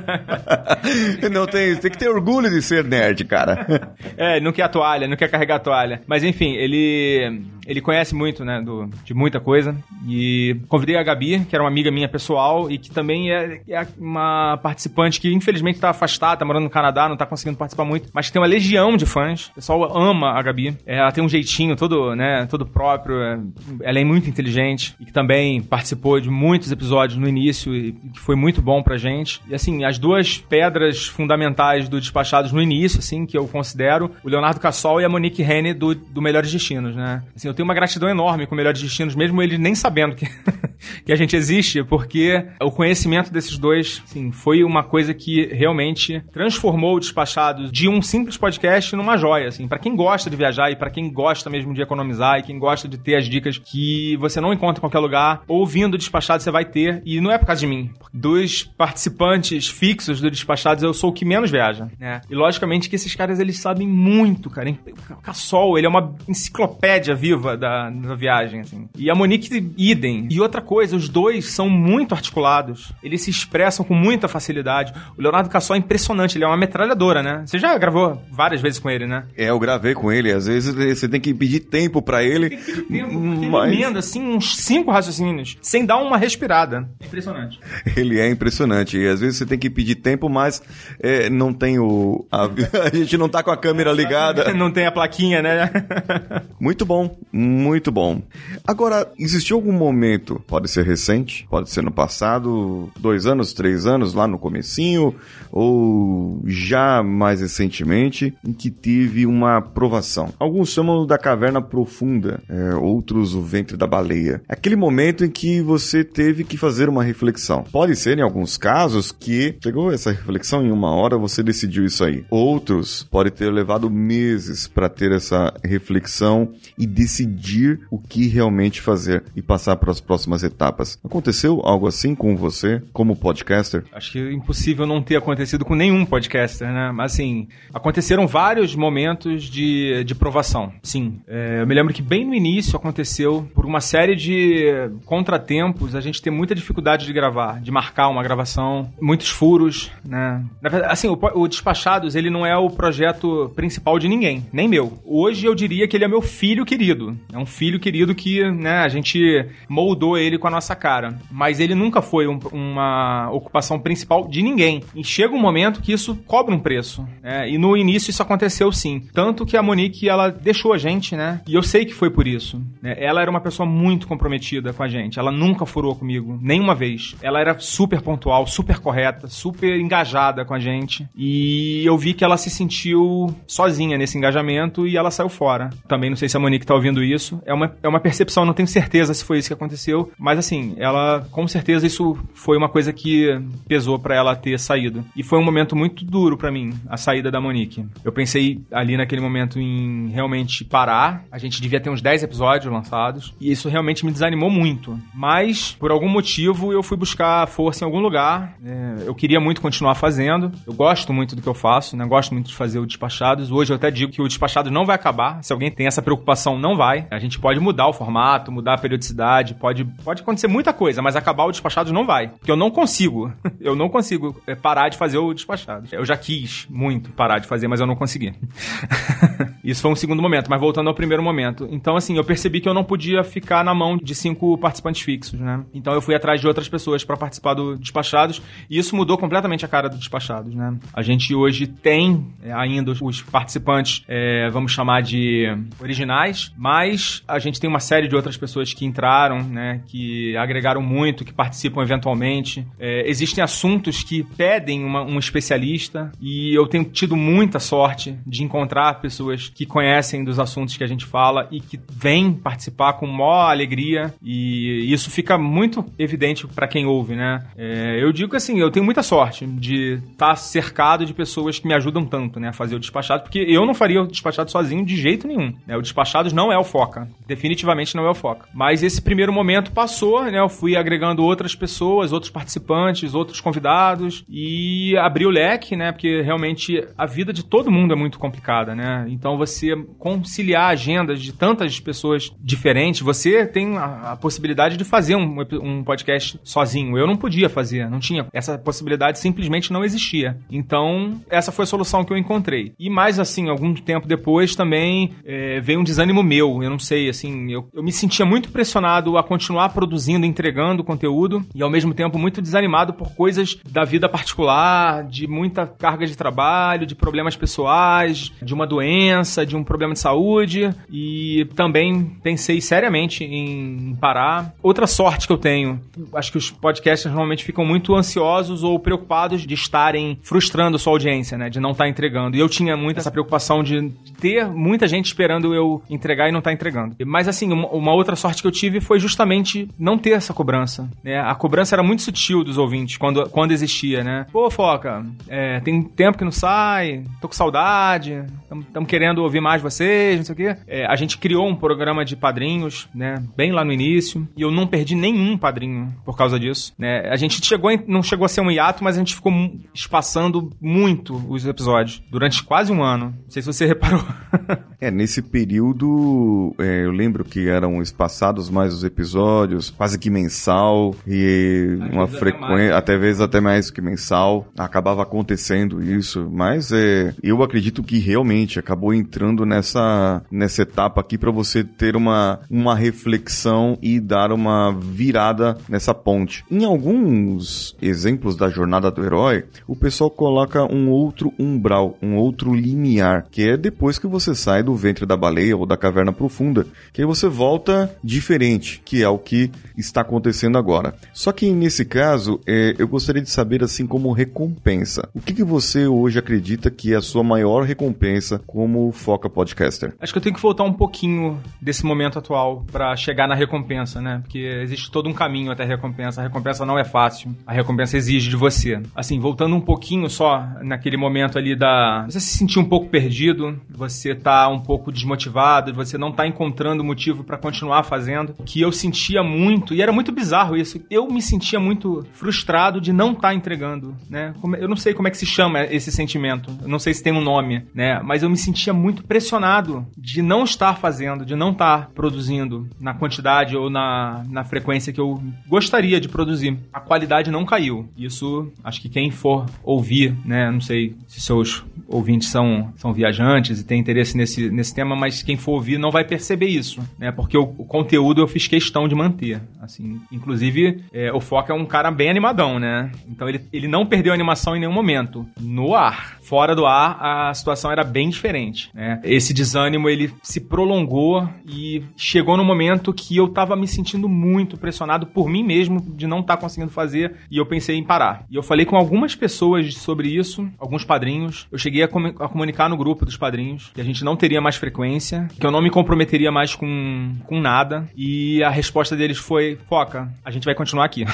não tem, tem que ter orgulho de ser nerd, cara. é, não quer a toalha, não quer carregar a toalha. Mas enfim, ele ele conhece muito, né, do, de muita coisa. E convidei a Gabi, que era uma amiga minha pessoal e que também é, é uma participante que infelizmente está afastada, tá morando no Canadá, não está conseguindo participar muito, mas que tem uma legião de fãs. O pessoal ama a Gabi. É, ela tem um jeitinho todo, né, todo próprio. É, ela é muito inteligente e que também participou de muitos episódios no início e que foi muito bom pra gente. E assim, as duas pedras fundamentais do Despachados no início, assim, que eu considero, o Leonardo Cassol e a Monique Rene do, do Melhores Destinos, né? Assim, eu tenho uma gratidão enorme com Melhores Destinos, mesmo ele nem sabendo que, que a gente existe, porque o conhecimento desses dois, assim, foi uma coisa que realmente transformou o Despachados de um simples podcast numa joia, assim, para quem gosta de viajar e para quem gosta mesmo de economizar e quem gosta de ter as dicas que você não encontra em qualquer lugar, ouvindo o Despachados você vai ter, e não é por causa de mim. Dos participantes fixos do Despachados, eu sou o que menos viaja, né? E logicamente que esses caras, eles sabem muito, cara. O Cassol, ele é uma enciclopédia viva da, da viagem, assim. E a Monique, idem. E outra coisa, os dois são muito articulados. Eles se expressam com muita facilidade. O Leonardo Cassol é impressionante, ele é uma metralhadora, né? Você já gravou várias vezes com ele, né? É, eu gravei com ele. Às vezes você tem que pedir tempo para ele. Tem que pedir tempo, mas... ele emenda, assim, uns cinco raciocínios, sem dar uma respirada. É impressionante. Ele é impressionante. E às vezes você tem que pedir tempo, mas é, não tem o... A... a gente não tá com a câmera ligada. Não tem a plaquinha, né? Muito bom. Muito bom. Agora, existiu algum momento, pode ser recente, pode ser no passado, dois anos, três anos, lá no comecinho, ou já mais recentemente, em que teve uma provação. Alguns chamam da caverna profunda, é, outros o ventre da baleia. Aquele momento em que você teve que fazer uma reflexão. Pode ser, em alguns casos, que chegou essa reflexão em uma hora, você decidiu isso aí. Outros pode ter levado meses para ter essa reflexão e decidir o que realmente fazer e passar para as próximas etapas. Aconteceu algo assim com você, como podcaster? Acho que é impossível não ter acontecido com nenhum podcaster, né? Mas assim, aconteceram vários momentos de, de provação. Sim. É, eu me lembro que bem no início aconteceu, por uma série de contratempos, a gente tem muita dificuldade de gravar, de marcar uma gravação, muitos furos, né? Verdade, assim, o, o Despachados, ele não é o projeto principal de ninguém, nem meu. Hoje eu diria que ele é meu filho querido. É um filho querido que, né, a gente moldou ele com a nossa cara. Mas ele nunca foi um, uma ocupação principal de ninguém. E chega um momento que isso cobra um preço. Né? E no início isso aconteceu sim. Tanto que a Monique, ela deixou a gente, né? E eu sei que foi por isso. Né? Ela era uma pessoa muito comprometida com a gente. Ela nunca furou comigo, nenhuma vez. Ela era super pontual, super correta, super engajada com a gente. E eu vi que ela se sentiu sozinha nesse engajamento e ela saiu fora. Também não sei se a Monique tá ouvindo isso. É uma, é uma percepção, não tenho certeza se foi isso que aconteceu, mas assim, ela, com certeza, isso foi uma coisa que pesou para ela ter saído. E foi um momento muito duro para mim, a saída da Monique. Eu pensei ali naquele momento em realmente parar. A gente devia ter uns 10 episódios lançados, e isso realmente me desanimou muito. Mas, por algum motivo, eu fui buscar força em algum lugar. É, eu queria muito continuar fazendo. Eu gosto muito do que eu faço, né? Gosto muito de fazer o Despachados. Hoje eu até digo que o Despachados não vai acabar. Se alguém tem essa preocupação, não vai. A gente pode mudar o formato, mudar a periodicidade, pode, pode pode acontecer muita coisa, mas acabar o Despachados não vai. Porque eu não consigo. Eu não consigo é, parar de fazer o Despachados. Eu já quis muito parar de fazer, mas eu não consegui. Isso foi um segundo momento, mas voltando ao primeiro momento. Então, assim, eu percebi que eu não podia ficar na mão de cinco participantes fixos, né? Então eu fui atrás de outras pessoas para participar do Despachados e isso mudou completamente a cara do Despachados, né? A gente hoje tem é, ainda os participantes, é, vamos chamar de originais, mas a gente tem uma série de outras pessoas que entraram, né? Que agregaram muito, que participam eventualmente. É, existem assuntos que pedem uma, um especialista e eu tenho tido muita sorte de encontrar pessoas que conhecem dos assuntos que a gente fala e que vêm participar com maior alegria e isso fica muito evidente para quem ouve, né? É, eu digo assim, eu tenho muita sorte de estar tá cercado de pessoas que me ajudam tanto, né, a fazer o despachado, porque eu não faria o despachado sozinho de jeito nenhum. Né? O despachados não é o foca, definitivamente não é o foca. Mas esse primeiro momento passou, né? Eu fui agregando outras pessoas, outros participantes, outros convidados e abri o leque, né? Porque realmente a vida de todo mundo é muito complicada, né? Então você conciliar agendas de tantas pessoas diferentes, você tem a, a possibilidade de fazer um, um podcast sozinho. Eu não podia fazer, não tinha. Essa possibilidade simplesmente não existia. Então, essa foi a solução que eu encontrei. E mais assim, algum tempo depois também é, veio um desânimo meu. Eu não sei, assim, eu, eu me sentia muito pressionado a continuar produzindo, entregando conteúdo e ao mesmo tempo muito desanimado por coisas da vida particular, de muita carga de trabalho, de problemas pessoais, de uma doença, de um problema de saúde e também pensei seriamente em parar. Outra sorte que eu tenho, acho que os podcasters normalmente ficam muito ansiosos ou preocupados de estarem frustrando sua audiência, né? De não estar tá entregando. E eu tinha muito essa preocupação de ter muita gente esperando eu entregar e não estar tá entregando. Mas assim, uma, outra sorte que eu tive foi justamente não ter essa cobrança. Né? A cobrança era muito sutil dos ouvintes quando, quando existia, né? Pô, Foca, é, tem tempo que não sai, tô com saudade, estamos querendo ouvir mais vocês, não sei o quê. É, a gente criou um programa de padrinhos, né? Bem lá no início. E eu não perdi nenhum padrinho por causa disso. Né? A gente chegou em, não chegou a ser um hiato, mas a gente ficou espaçando muito os episódios durante quase um ano. Não sei se você reparou. é, nesse período, é, eu lembro que eram espaçados mais os episódios, quase que mensal, e Às uma frequência, até, vezes até mais que mensal. Acabava acontecendo isso, mas é, eu acredito que realmente acabou entrando nessa, nessa etapa aqui para você ter uma, uma reflexão e dar uma virada nessa ponte. Em alguns exemplos da jornada do herói, o pessoal coloca um outro umbral, um outro limiar, que é depois que você sai do ventre da baleia ou da caverna profunda, que aí você volta diferente, que é o está acontecendo agora. Só que nesse caso, é, eu gostaria de saber assim como recompensa. O que, que você hoje acredita que é a sua maior recompensa como Foca Podcaster? Acho que eu tenho que voltar um pouquinho desse momento atual para chegar na recompensa, né? Porque existe todo um caminho até a recompensa. A recompensa não é fácil. A recompensa exige de você. Assim, voltando um pouquinho só naquele momento ali da. Você se sentir um pouco perdido, você tá um pouco desmotivado, você não tá encontrando motivo para continuar fazendo. Que eu sentia muito, e era muito bizarro isso. Eu me sentia muito frustrado de não estar tá entregando, né? Eu não sei como é que se chama esse sentimento. Eu não sei se tem um nome, né? Mas eu me sentia muito pressionado de não estar fazendo, de não estar tá produzindo na quantidade ou na, na frequência que eu gostaria de produzir. A qualidade não caiu. Isso, acho que quem for ouvir, né? Não sei se seus ouvintes são, são viajantes e têm interesse nesse, nesse tema, mas quem for ouvir não vai perceber isso, né? Porque o, o conteúdo eu fiz questão de manter. Assim, inclusive, é, o Foca é um cara bem animadão, né? Então ele, ele não perdeu a animação em nenhum momento. No ar. Fora do ar, a situação era bem diferente, né? Esse desânimo, ele se prolongou e chegou no momento que eu tava me sentindo muito pressionado por mim mesmo de não estar tá conseguindo fazer e eu pensei em parar. E eu falei com algumas pessoas sobre isso, alguns padrinhos. Eu cheguei a, com a comunicar no grupo dos padrinhos que a gente não teria mais frequência, que eu não me comprometeria mais com, com nada. E a resposta deles foi: Foca, a gente vai continuar aqui.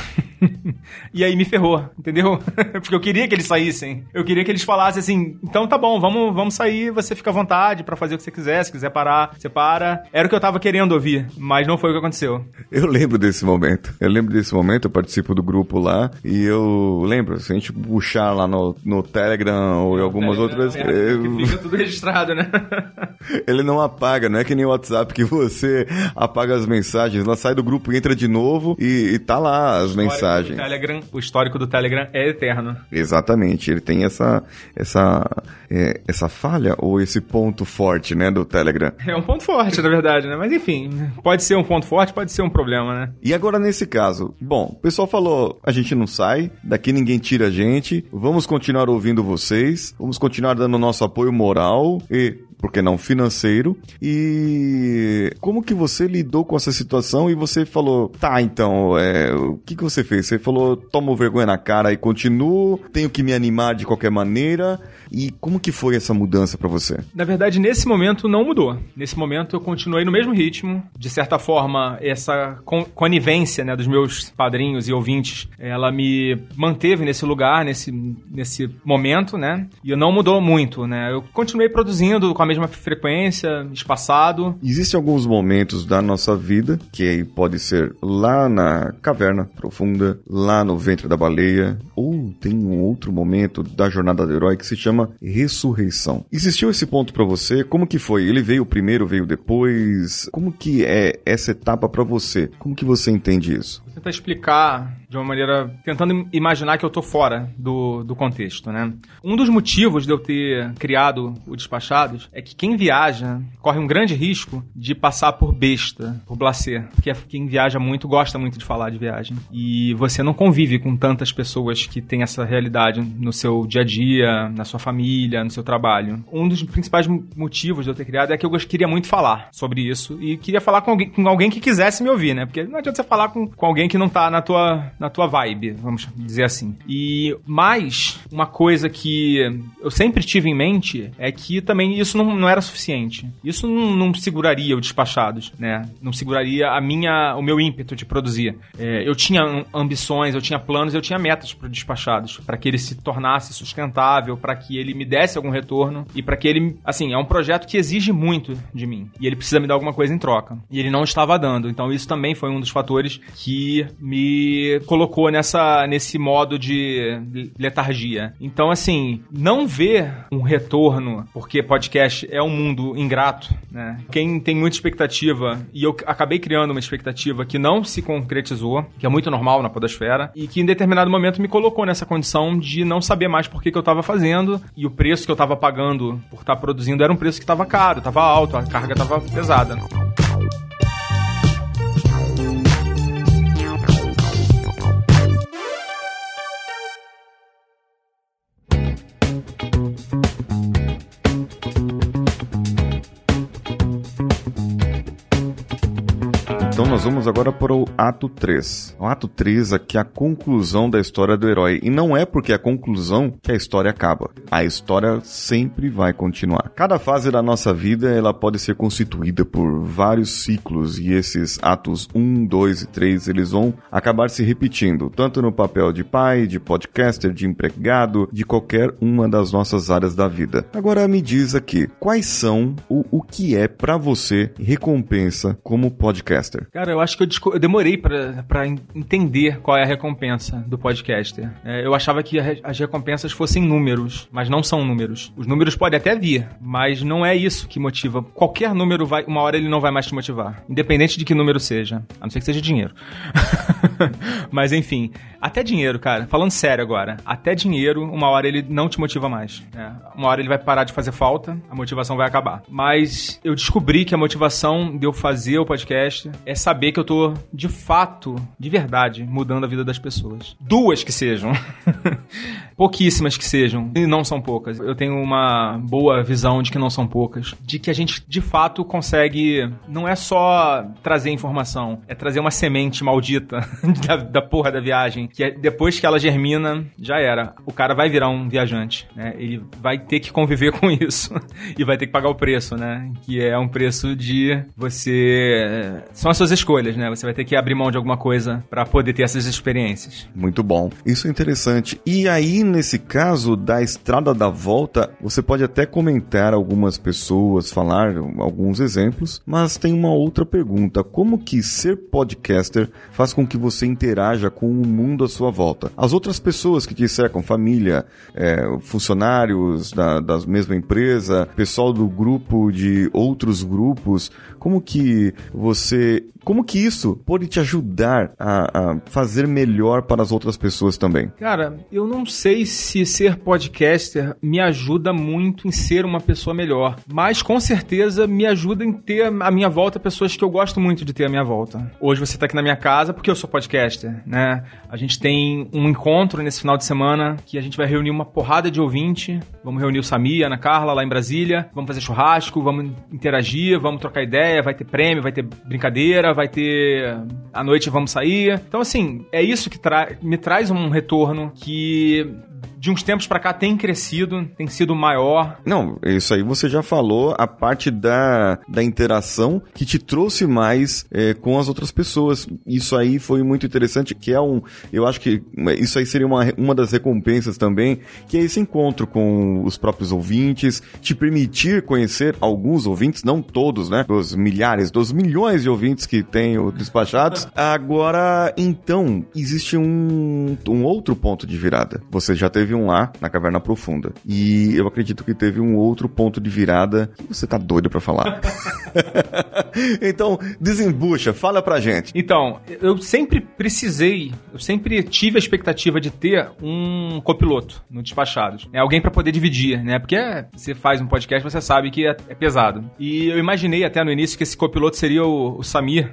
e aí me ferrou, entendeu? Porque eu queria que eles saíssem. Eu queria que eles falassem assim: então tá bom, vamos, vamos sair, você fica à vontade para fazer o que você quiser. Se quiser parar, você para. Era o que eu tava querendo ouvir, mas não foi o que aconteceu. Eu lembro desse momento. Eu lembro desse momento, eu participo do grupo lá e eu lembro, se a gente puxar lá no, no Telegram ou em algumas Telegram, outras. É, eu... Fica tudo registrado, né? Ele não apaga, não é que nem o WhatsApp que você apaga as mensagens, ela sai do grupo entra de novo e, e tá lá as mensagens. Telegram, o histórico do Telegram é eterno. Exatamente, ele tem essa essa é, essa falha ou esse ponto forte, né, do Telegram. É um ponto forte, na verdade, né? Mas enfim, pode ser um ponto forte, pode ser um problema, né? E agora nesse caso, bom, o pessoal falou, a gente não sai, daqui ninguém tira a gente, vamos continuar ouvindo vocês, vamos continuar dando nosso apoio moral e por que não financeiro? E como que você lidou com essa situação e você falou, tá, então, é, o que que você fez? Você falou, tomo vergonha na cara e continuo, tenho que me animar de qualquer maneira. E como que foi essa mudança pra você? Na verdade, nesse momento não mudou. Nesse momento eu continuei no mesmo ritmo. De certa forma, essa con- conivência né, dos meus padrinhos e ouvintes, ela me manteve nesse lugar, nesse, nesse momento, né? E não mudou muito, né? Eu continuei produzindo com a mesma frequência, espaçado. Existem alguns momentos da nossa vida, que pode ser lá na caverna profunda, lá no ventre da baleia, ou tem um outro momento da jornada do herói que se chama ressurreição. Existiu esse ponto pra você? Como que foi? Ele veio primeiro, veio depois? Como que é essa etapa pra você? Como que você entende isso? Tentar explicar de uma maneira. tentando imaginar que eu tô fora do, do contexto, né? Um dos motivos de eu ter criado o Despachados é que quem viaja corre um grande risco de passar por besta, por blasé. Porque quem viaja muito gosta muito de falar de viagem. E você não convive com tantas pessoas que têm essa realidade no seu dia a dia, na sua família, no seu trabalho. Um dos principais mo- motivos de eu ter criado é que eu queria muito falar sobre isso e queria falar com alguém, com alguém que quisesse me ouvir, né? Porque não adianta você falar com, com alguém que não tá na tua, na tua vibe, vamos dizer assim. E mais uma coisa que eu sempre tive em mente é que também isso não, não era suficiente. Isso não, não seguraria o despachados, né? Não seguraria a minha, o meu ímpeto de produzir. É, eu tinha am- ambições, eu tinha planos, eu tinha metas para despachados, para que ele se tornasse sustentável, para que ele me desse algum retorno e para que ele, assim, é um projeto que exige muito de mim e ele precisa me dar alguma coisa em troca. E ele não estava dando. Então isso também foi um dos fatores que me colocou nessa nesse modo de letargia. Então assim, não ver um retorno, porque podcast é um mundo ingrato, né? Quem tem muita expectativa e eu acabei criando uma expectativa que não se concretizou, que é muito normal na podosfera e que em determinado momento me colocou nessa condição de não saber mais por que, que eu estava fazendo e o preço que eu estava pagando por estar produzindo era um preço que estava caro, estava alto, a carga estava pesada. Então nós vamos agora para o ato 3. O ato 3 aqui é a conclusão da história do herói. E não é porque é a conclusão que a história acaba. A história sempre vai continuar. Cada fase da nossa vida ela pode ser constituída por vários ciclos e esses atos 1, 2 e 3 eles vão acabar se repetindo, tanto no papel de pai, de podcaster, de empregado, de qualquer uma das nossas áreas da vida. Agora me diz aqui, quais são o, o que é pra você recompensa como podcaster? Cara, eu acho que eu, desco- eu demorei en- entender qual é a recompensa do podcaster. É, eu achava que re- as recompensas fossem números, mas não são números. Os números podem até vir, mas não é isso que motiva. Qualquer número vai, uma hora ele não vai mais te motivar, independente de que número seja, a não ser que seja dinheiro. mas enfim, até dinheiro, cara. Falando sério agora, até dinheiro, uma hora ele não te motiva mais. né? Uma hora ele vai parar de fazer falta, a motivação vai acabar. Mas eu descobri que a motivação de eu fazer o podcast é saber que eu tô, de fato, de verdade, mudando a vida das pessoas. Duas que sejam. Pouquíssimas que sejam. E não são poucas. Eu tenho uma boa visão de que não são poucas. De que a gente, de fato, consegue. Não é só trazer informação, é trazer uma semente maldita da, da porra da viagem. Que é- depois que ela germina, já era. O cara vai virar um viajante. Né? Ele vai ter que conviver com isso. e vai ter que pagar o preço, né? Que é um preço de você. São as suas escolhas, né? Você vai ter que abrir mão de alguma coisa pra poder ter essas experiências. Muito bom. Isso é interessante. E aí, nesse caso da estrada da volta, você pode até comentar algumas pessoas, falar alguns exemplos, mas tem uma outra pergunta: como que ser podcaster faz com que você interaja com o mundo à sua volta? As outras pessoas que te cercam, família, é, funcionários da, da mesma empresa, pessoal do grupo de outros grupos, como que você como que isso pode te ajudar a, a, fazer melhor para as outras pessoas também? Cara, eu não sei se ser podcaster me ajuda muito em ser uma pessoa melhor, mas com certeza me ajuda em ter à minha volta pessoas que eu gosto muito de ter à minha volta. Hoje você está aqui na minha casa porque eu sou podcaster, né? A gente tem um encontro nesse final de semana que a gente vai reunir uma porrada de ouvinte. Vamos reunir o Samir, a Ana Carla lá em Brasília. Vamos fazer churrasco, vamos interagir, vamos trocar ideia, vai ter prêmio, vai ter brincadeira vai ter à noite vamos sair. Então, assim, é isso que tra me traz um retorno que de uns tempos para cá tem crescido, tem sido maior. Não, isso aí você já falou, a parte da, da interação que te trouxe mais é, com as outras pessoas. Isso aí foi muito interessante, que é um, eu acho que isso aí seria uma, uma das recompensas também, que é esse encontro com os próprios ouvintes, te permitir conhecer alguns ouvintes, não todos, né, dos milhares, dos milhões de ouvintes que tem Despachados. Agora, então, existe um, um outro ponto de virada. Você já teve um lá na Caverna Profunda. E eu acredito que teve um outro ponto de virada que você tá doido para falar. então, desembucha, fala pra gente. Então, eu sempre precisei, eu sempre tive a expectativa de ter um copiloto no Despachados. É alguém para poder dividir, né? Porque você faz um podcast, você sabe que é, é, pesado. E eu imaginei até no início que esse copiloto seria o, o Samir,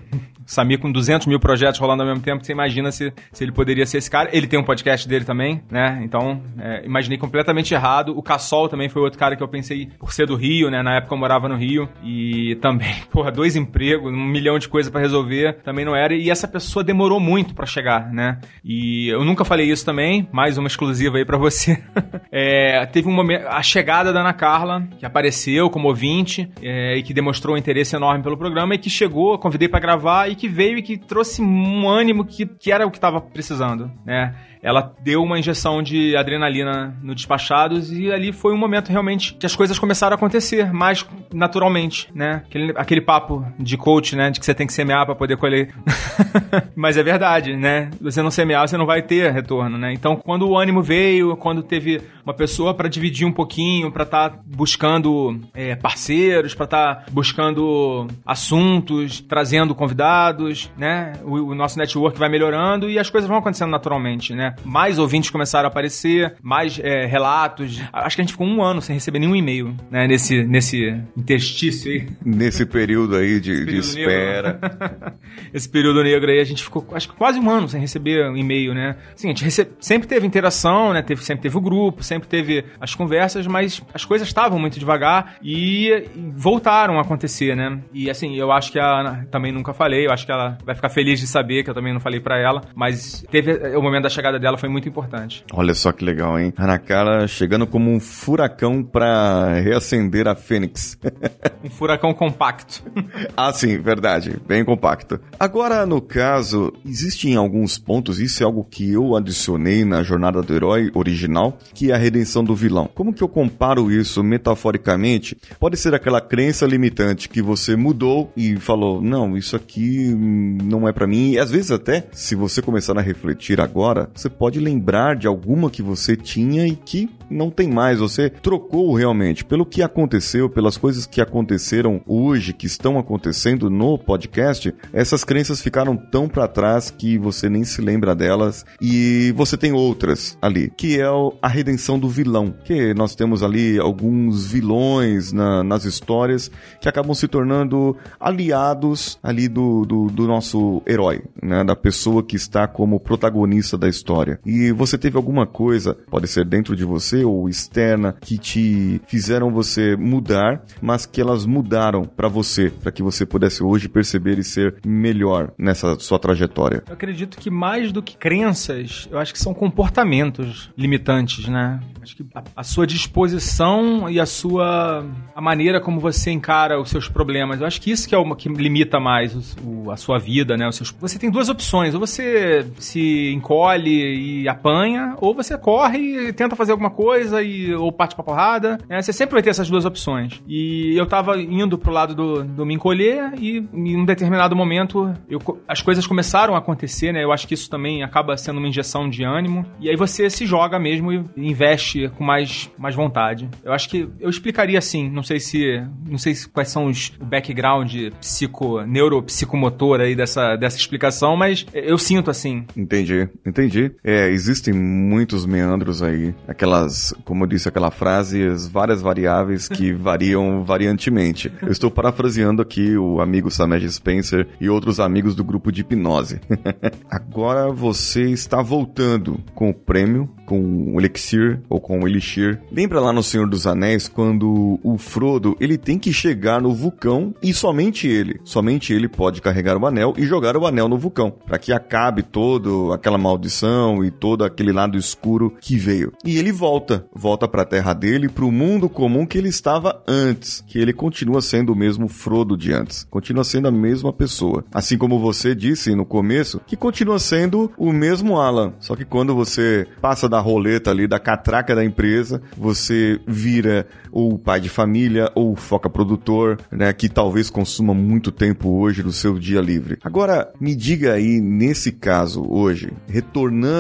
Samir com 200 mil projetos rolando ao mesmo tempo, você imagina se, se ele poderia ser esse cara. Ele tem um podcast dele também, né? Então, é, imaginei completamente errado. O Cassol também foi outro cara que eu pensei por ser do Rio, né? Na época eu morava no Rio. E também, porra, dois empregos, um milhão de coisas para resolver, também não era. E essa pessoa demorou muito para chegar, né? E eu nunca falei isso também, mais uma exclusiva aí para você. é, teve um momento, a chegada da Ana Carla, que apareceu como ouvinte é, e que demonstrou um interesse enorme pelo programa e que chegou, convidei para gravar e que veio e que trouxe um ânimo que, que era o que estava precisando, né? Ela deu uma injeção de adrenalina no Despachados e ali foi um momento realmente que as coisas começaram a acontecer mais naturalmente, né? Aquele, aquele papo de coach, né? De que você tem que semear para poder colher. Mas é verdade, né? Você não semear, você não vai ter retorno, né? Então, quando o ânimo veio, quando teve uma pessoa para dividir um pouquinho, para estar tá buscando é, parceiros, para estar tá buscando assuntos, trazendo convidados, né? O, o nosso network vai melhorando e as coisas vão acontecendo naturalmente, né? Mais ouvintes começaram a aparecer, mais é, relatos. Acho que a gente ficou um ano sem receber nenhum e-mail, né? Nesse, nesse interstício aí. Nesse período aí de, período de espera. Esse período negro aí, a gente ficou, acho que quase um ano sem receber um e-mail, né? Sim, a gente recebe, sempre teve interação, né? Teve, sempre teve o grupo, sempre teve as conversas, mas as coisas estavam muito devagar e, e voltaram a acontecer, né? E assim, eu acho que a também nunca falei, eu acho que ela vai ficar feliz de saber que eu também não falei para ela, mas teve o momento da chegada dela foi muito importante. Olha só que legal, hein? Hanakara chegando como um furacão para reacender a Fênix. um furacão compacto. ah, sim, verdade. Bem compacto. Agora, no caso, existem alguns pontos, isso é algo que eu adicionei na jornada do herói original, que é a redenção do vilão. Como que eu comparo isso metaforicamente? Pode ser aquela crença limitante que você mudou e falou, não, isso aqui não é para mim. E às vezes até, se você começar a refletir agora, você pode lembrar de alguma que você tinha e que não tem mais. Você trocou realmente pelo que aconteceu, pelas coisas que aconteceram hoje, que estão acontecendo no podcast. Essas crenças ficaram tão para trás que você nem se lembra delas e você tem outras ali, que é a redenção do vilão. Que nós temos ali alguns vilões na, nas histórias que acabam se tornando aliados ali do, do, do nosso herói, né? Da pessoa que está como protagonista da história E você teve alguma coisa, pode ser dentro de você ou externa que te fizeram você mudar, mas que elas mudaram para você, para que você pudesse hoje perceber e ser melhor nessa sua trajetória? Eu acredito que mais do que crenças, eu acho que são comportamentos limitantes, né? Acho que a, a sua disposição e a sua a maneira como você encara os seus problemas, eu acho que isso que é o que limita mais o, o, a sua vida, né? Seus, você tem duas opções, ou você se encolhe e apanha, ou você corre e tenta fazer alguma coisa e ou parte pra porrada. Né? Você sempre vai ter essas duas opções. E eu tava indo pro lado do, do me encolher e em um determinado momento eu, as coisas começaram a acontecer, né? Eu acho que isso também acaba sendo uma injeção de ânimo. E aí você se joga mesmo e investe com mais, mais vontade. Eu acho que eu explicaria assim, não sei se não sei se, quais são os background psico neuropsicomotor aí dessa, dessa explicação, mas eu sinto assim. Entendi, entendi. É, existem muitos meandros aí, aquelas, como eu disse, aquela frase, várias variáveis que variam variantemente. Eu estou parafraseando aqui o amigo Samed Spencer e outros amigos do grupo de hipnose. Agora você está voltando com o prêmio, com o elixir ou com o elixir. Lembra lá no Senhor dos Anéis quando o Frodo ele tem que chegar no vulcão e somente ele, somente ele pode carregar o anel e jogar o anel no vulcão para que acabe todo aquela maldição e todo aquele lado escuro que veio. E ele volta, volta para a terra dele, para o mundo comum que ele estava antes, que ele continua sendo o mesmo Frodo de antes, continua sendo a mesma pessoa. Assim como você disse no começo, que continua sendo o mesmo Alan, só que quando você passa da roleta ali, da catraca da empresa, você vira ou pai de família ou foca produtor, né, que talvez consuma muito tempo hoje do seu dia livre. Agora, me diga aí nesse caso hoje, retornando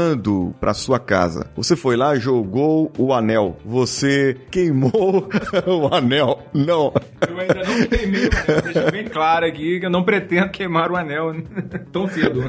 para sua casa, você foi lá, jogou o anel, você queimou o anel? Não. Eu ainda não queimei o anel, deixa bem claro aqui que eu não pretendo queimar o anel tão cedo.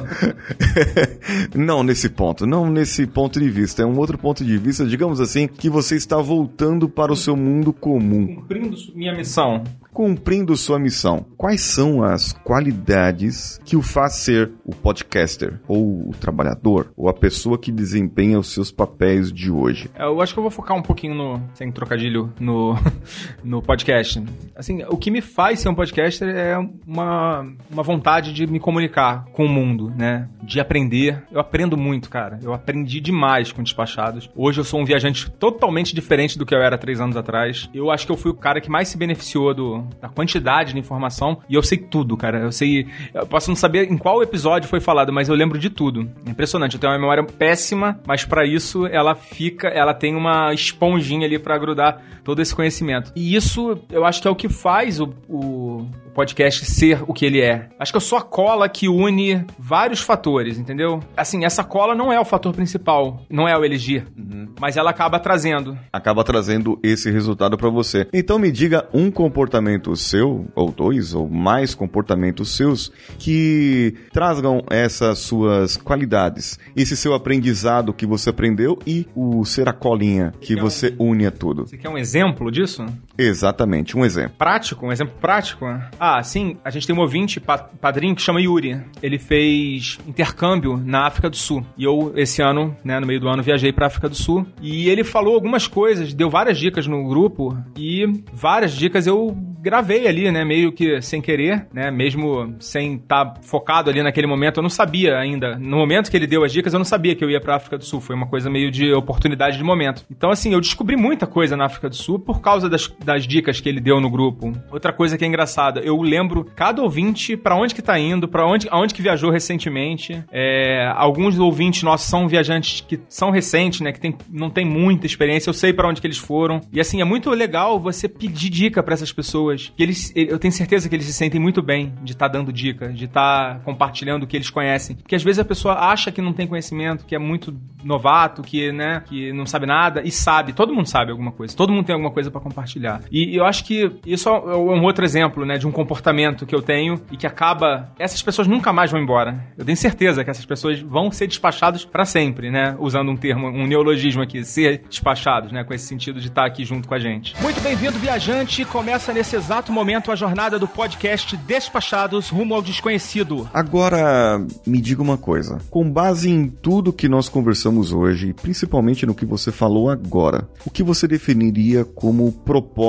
não nesse ponto, não nesse ponto de vista, é um outro ponto de vista, digamos assim, que você está voltando para o seu mundo comum. Cumprindo minha missão cumprindo sua missão. Quais são as qualidades que o faz ser o podcaster, ou o trabalhador, ou a pessoa que desempenha os seus papéis de hoje? É, eu acho que eu vou focar um pouquinho no, sem trocadilho, no, no podcast. Assim, o que me faz ser um podcaster é uma, uma vontade de me comunicar com o mundo, né? De aprender. Eu aprendo muito, cara. Eu aprendi demais com Despachados. Hoje eu sou um viajante totalmente diferente do que eu era três anos atrás. Eu acho que eu fui o cara que mais se beneficiou do, da quantidade de informação e eu sei tudo, cara. Eu sei. Eu posso não saber em qual episódio foi falado, mas eu lembro de tudo. Impressionante. Eu tenho uma memória péssima, mas para isso ela fica. Ela tem uma esponjinha ali para grudar todo esse conhecimento. E isso eu acho que é o que faz o o podcast ser o que ele é. Acho que eu sou a cola que une vários fatores, entendeu? Assim, essa cola não é o fator principal, não é o elegir, uhum. mas ela acaba trazendo. Acaba trazendo esse resultado para você. Então me diga um comportamento seu, ou dois, ou mais comportamentos seus, que tragam essas suas qualidades, esse seu aprendizado que você aprendeu e o ser a colinha que você um... une a tudo. Você quer um exemplo disso? Exatamente, um exemplo. Prático, um exemplo prático? Ah, sim, a gente tem um ouvinte, padrinho, que chama Yuri. Ele fez intercâmbio na África do Sul. E eu, esse ano, né, no meio do ano, viajei pra África do Sul. E ele falou algumas coisas, deu várias dicas no grupo. E várias dicas eu gravei ali, né, meio que sem querer, né, mesmo sem estar tá focado ali naquele momento. Eu não sabia ainda. No momento que ele deu as dicas, eu não sabia que eu ia pra África do Sul. Foi uma coisa meio de oportunidade de momento. Então, assim, eu descobri muita coisa na África do Sul por causa das, das dicas que ele deu no grupo. Outra coisa que é engraçada, eu lembro cada ouvinte para onde que tá indo, para onde, aonde que viajou recentemente. É, alguns ouvintes nossos são viajantes que são recentes, né, que tem, não tem muita experiência, eu sei para onde que eles foram. E assim, é muito legal você pedir dica para essas pessoas. Que eles, eu tenho certeza que eles se sentem muito bem de estar tá dando dica, de estar tá compartilhando o que eles conhecem. Porque às vezes a pessoa acha que não tem conhecimento, que é muito novato, que, né, que não sabe nada e sabe, todo mundo sabe alguma coisa. Todo mundo tem alguma coisa para compartilhar. E eu acho que isso é um outro exemplo, né, de um comportamento que eu tenho e que acaba. Essas pessoas nunca mais vão embora. Eu tenho certeza que essas pessoas vão ser despachadas para sempre, né? Usando um termo, um neologismo aqui, ser despachados, né? Com esse sentido de estar aqui junto com a gente. Muito bem-vindo, viajante. Começa nesse exato momento a jornada do podcast Despachados rumo ao desconhecido. Agora, me diga uma coisa. Com base em tudo que nós conversamos hoje, principalmente no que você falou agora, o que você definiria como propósito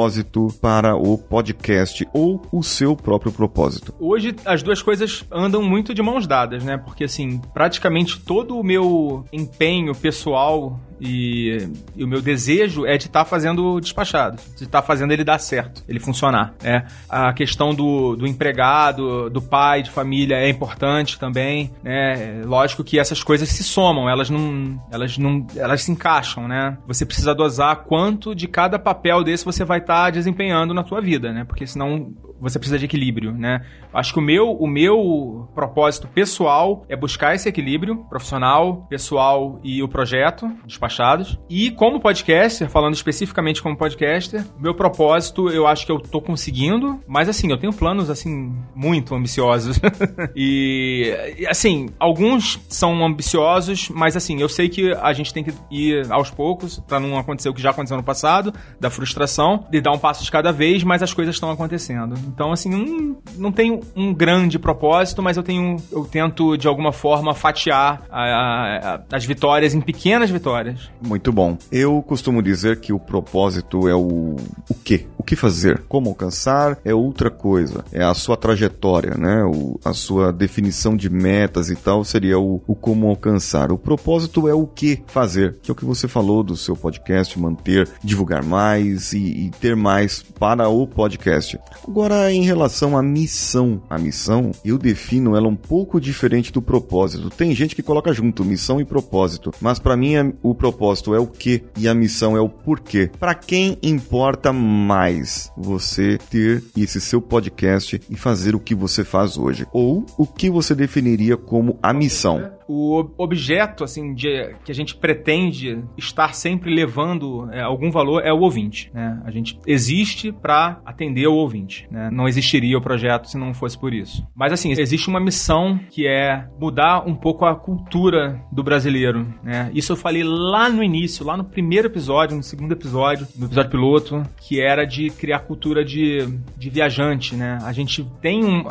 para o podcast ou o seu próprio propósito? Hoje as duas coisas andam muito de mãos dadas, né? Porque assim, praticamente todo o meu empenho pessoal e, e, o meu desejo é de estar tá fazendo despachado, de estar tá fazendo ele dar certo, ele funcionar. Né? A questão do, do empregado, do pai de família é importante também. Né? Lógico que essas coisas se somam, elas não, elas não, elas se encaixam, né? Você precisa dosar quanto de cada papel desse você vai estar tá desempenhando na sua vida, né? Porque senão você precisa de equilíbrio, né? Acho que o meu, o meu propósito pessoal é buscar esse equilíbrio profissional, pessoal e o projeto, despachados. E como podcaster, falando especificamente como podcaster, meu propósito eu acho que eu tô conseguindo, mas assim, eu tenho planos assim muito ambiciosos. e assim, alguns são ambiciosos, mas assim, eu sei que a gente tem que ir aos poucos para não acontecer o que já aconteceu no passado, da frustração, de dar um passo de cada vez, mas as coisas estão acontecendo. Então, assim, não, não tenho um grande propósito, mas eu tenho. Eu tento, de alguma forma, fatiar a, a, a, as vitórias em pequenas vitórias. Muito bom. Eu costumo dizer que o propósito é o. o quê? O que fazer? Como alcançar é outra coisa. É a sua trajetória, né? O, a sua definição de metas e tal seria o, o como alcançar. O propósito é o que fazer, que é o que você falou do seu podcast, manter, divulgar mais e, e ter mais para o podcast. Agora, em relação à missão, a missão, eu defino ela um pouco diferente do propósito. Tem gente que coloca junto missão e propósito, mas para mim o propósito é o que e a missão é o porquê. Para quem importa mais você ter esse seu podcast e fazer o que você faz hoje? Ou o que você definiria como a missão? O objeto assim de, que a gente pretende estar sempre levando é, algum valor é o ouvinte. Né? A gente existe para atender o ouvinte. Né? Não existiria o projeto se não fosse por isso. Mas assim, existe uma missão que é mudar um pouco a cultura do brasileiro. Né? Isso eu falei lá no início, lá no primeiro episódio, no segundo episódio, no episódio piloto, que era de criar cultura de, de viajante. Né? A gente tem um.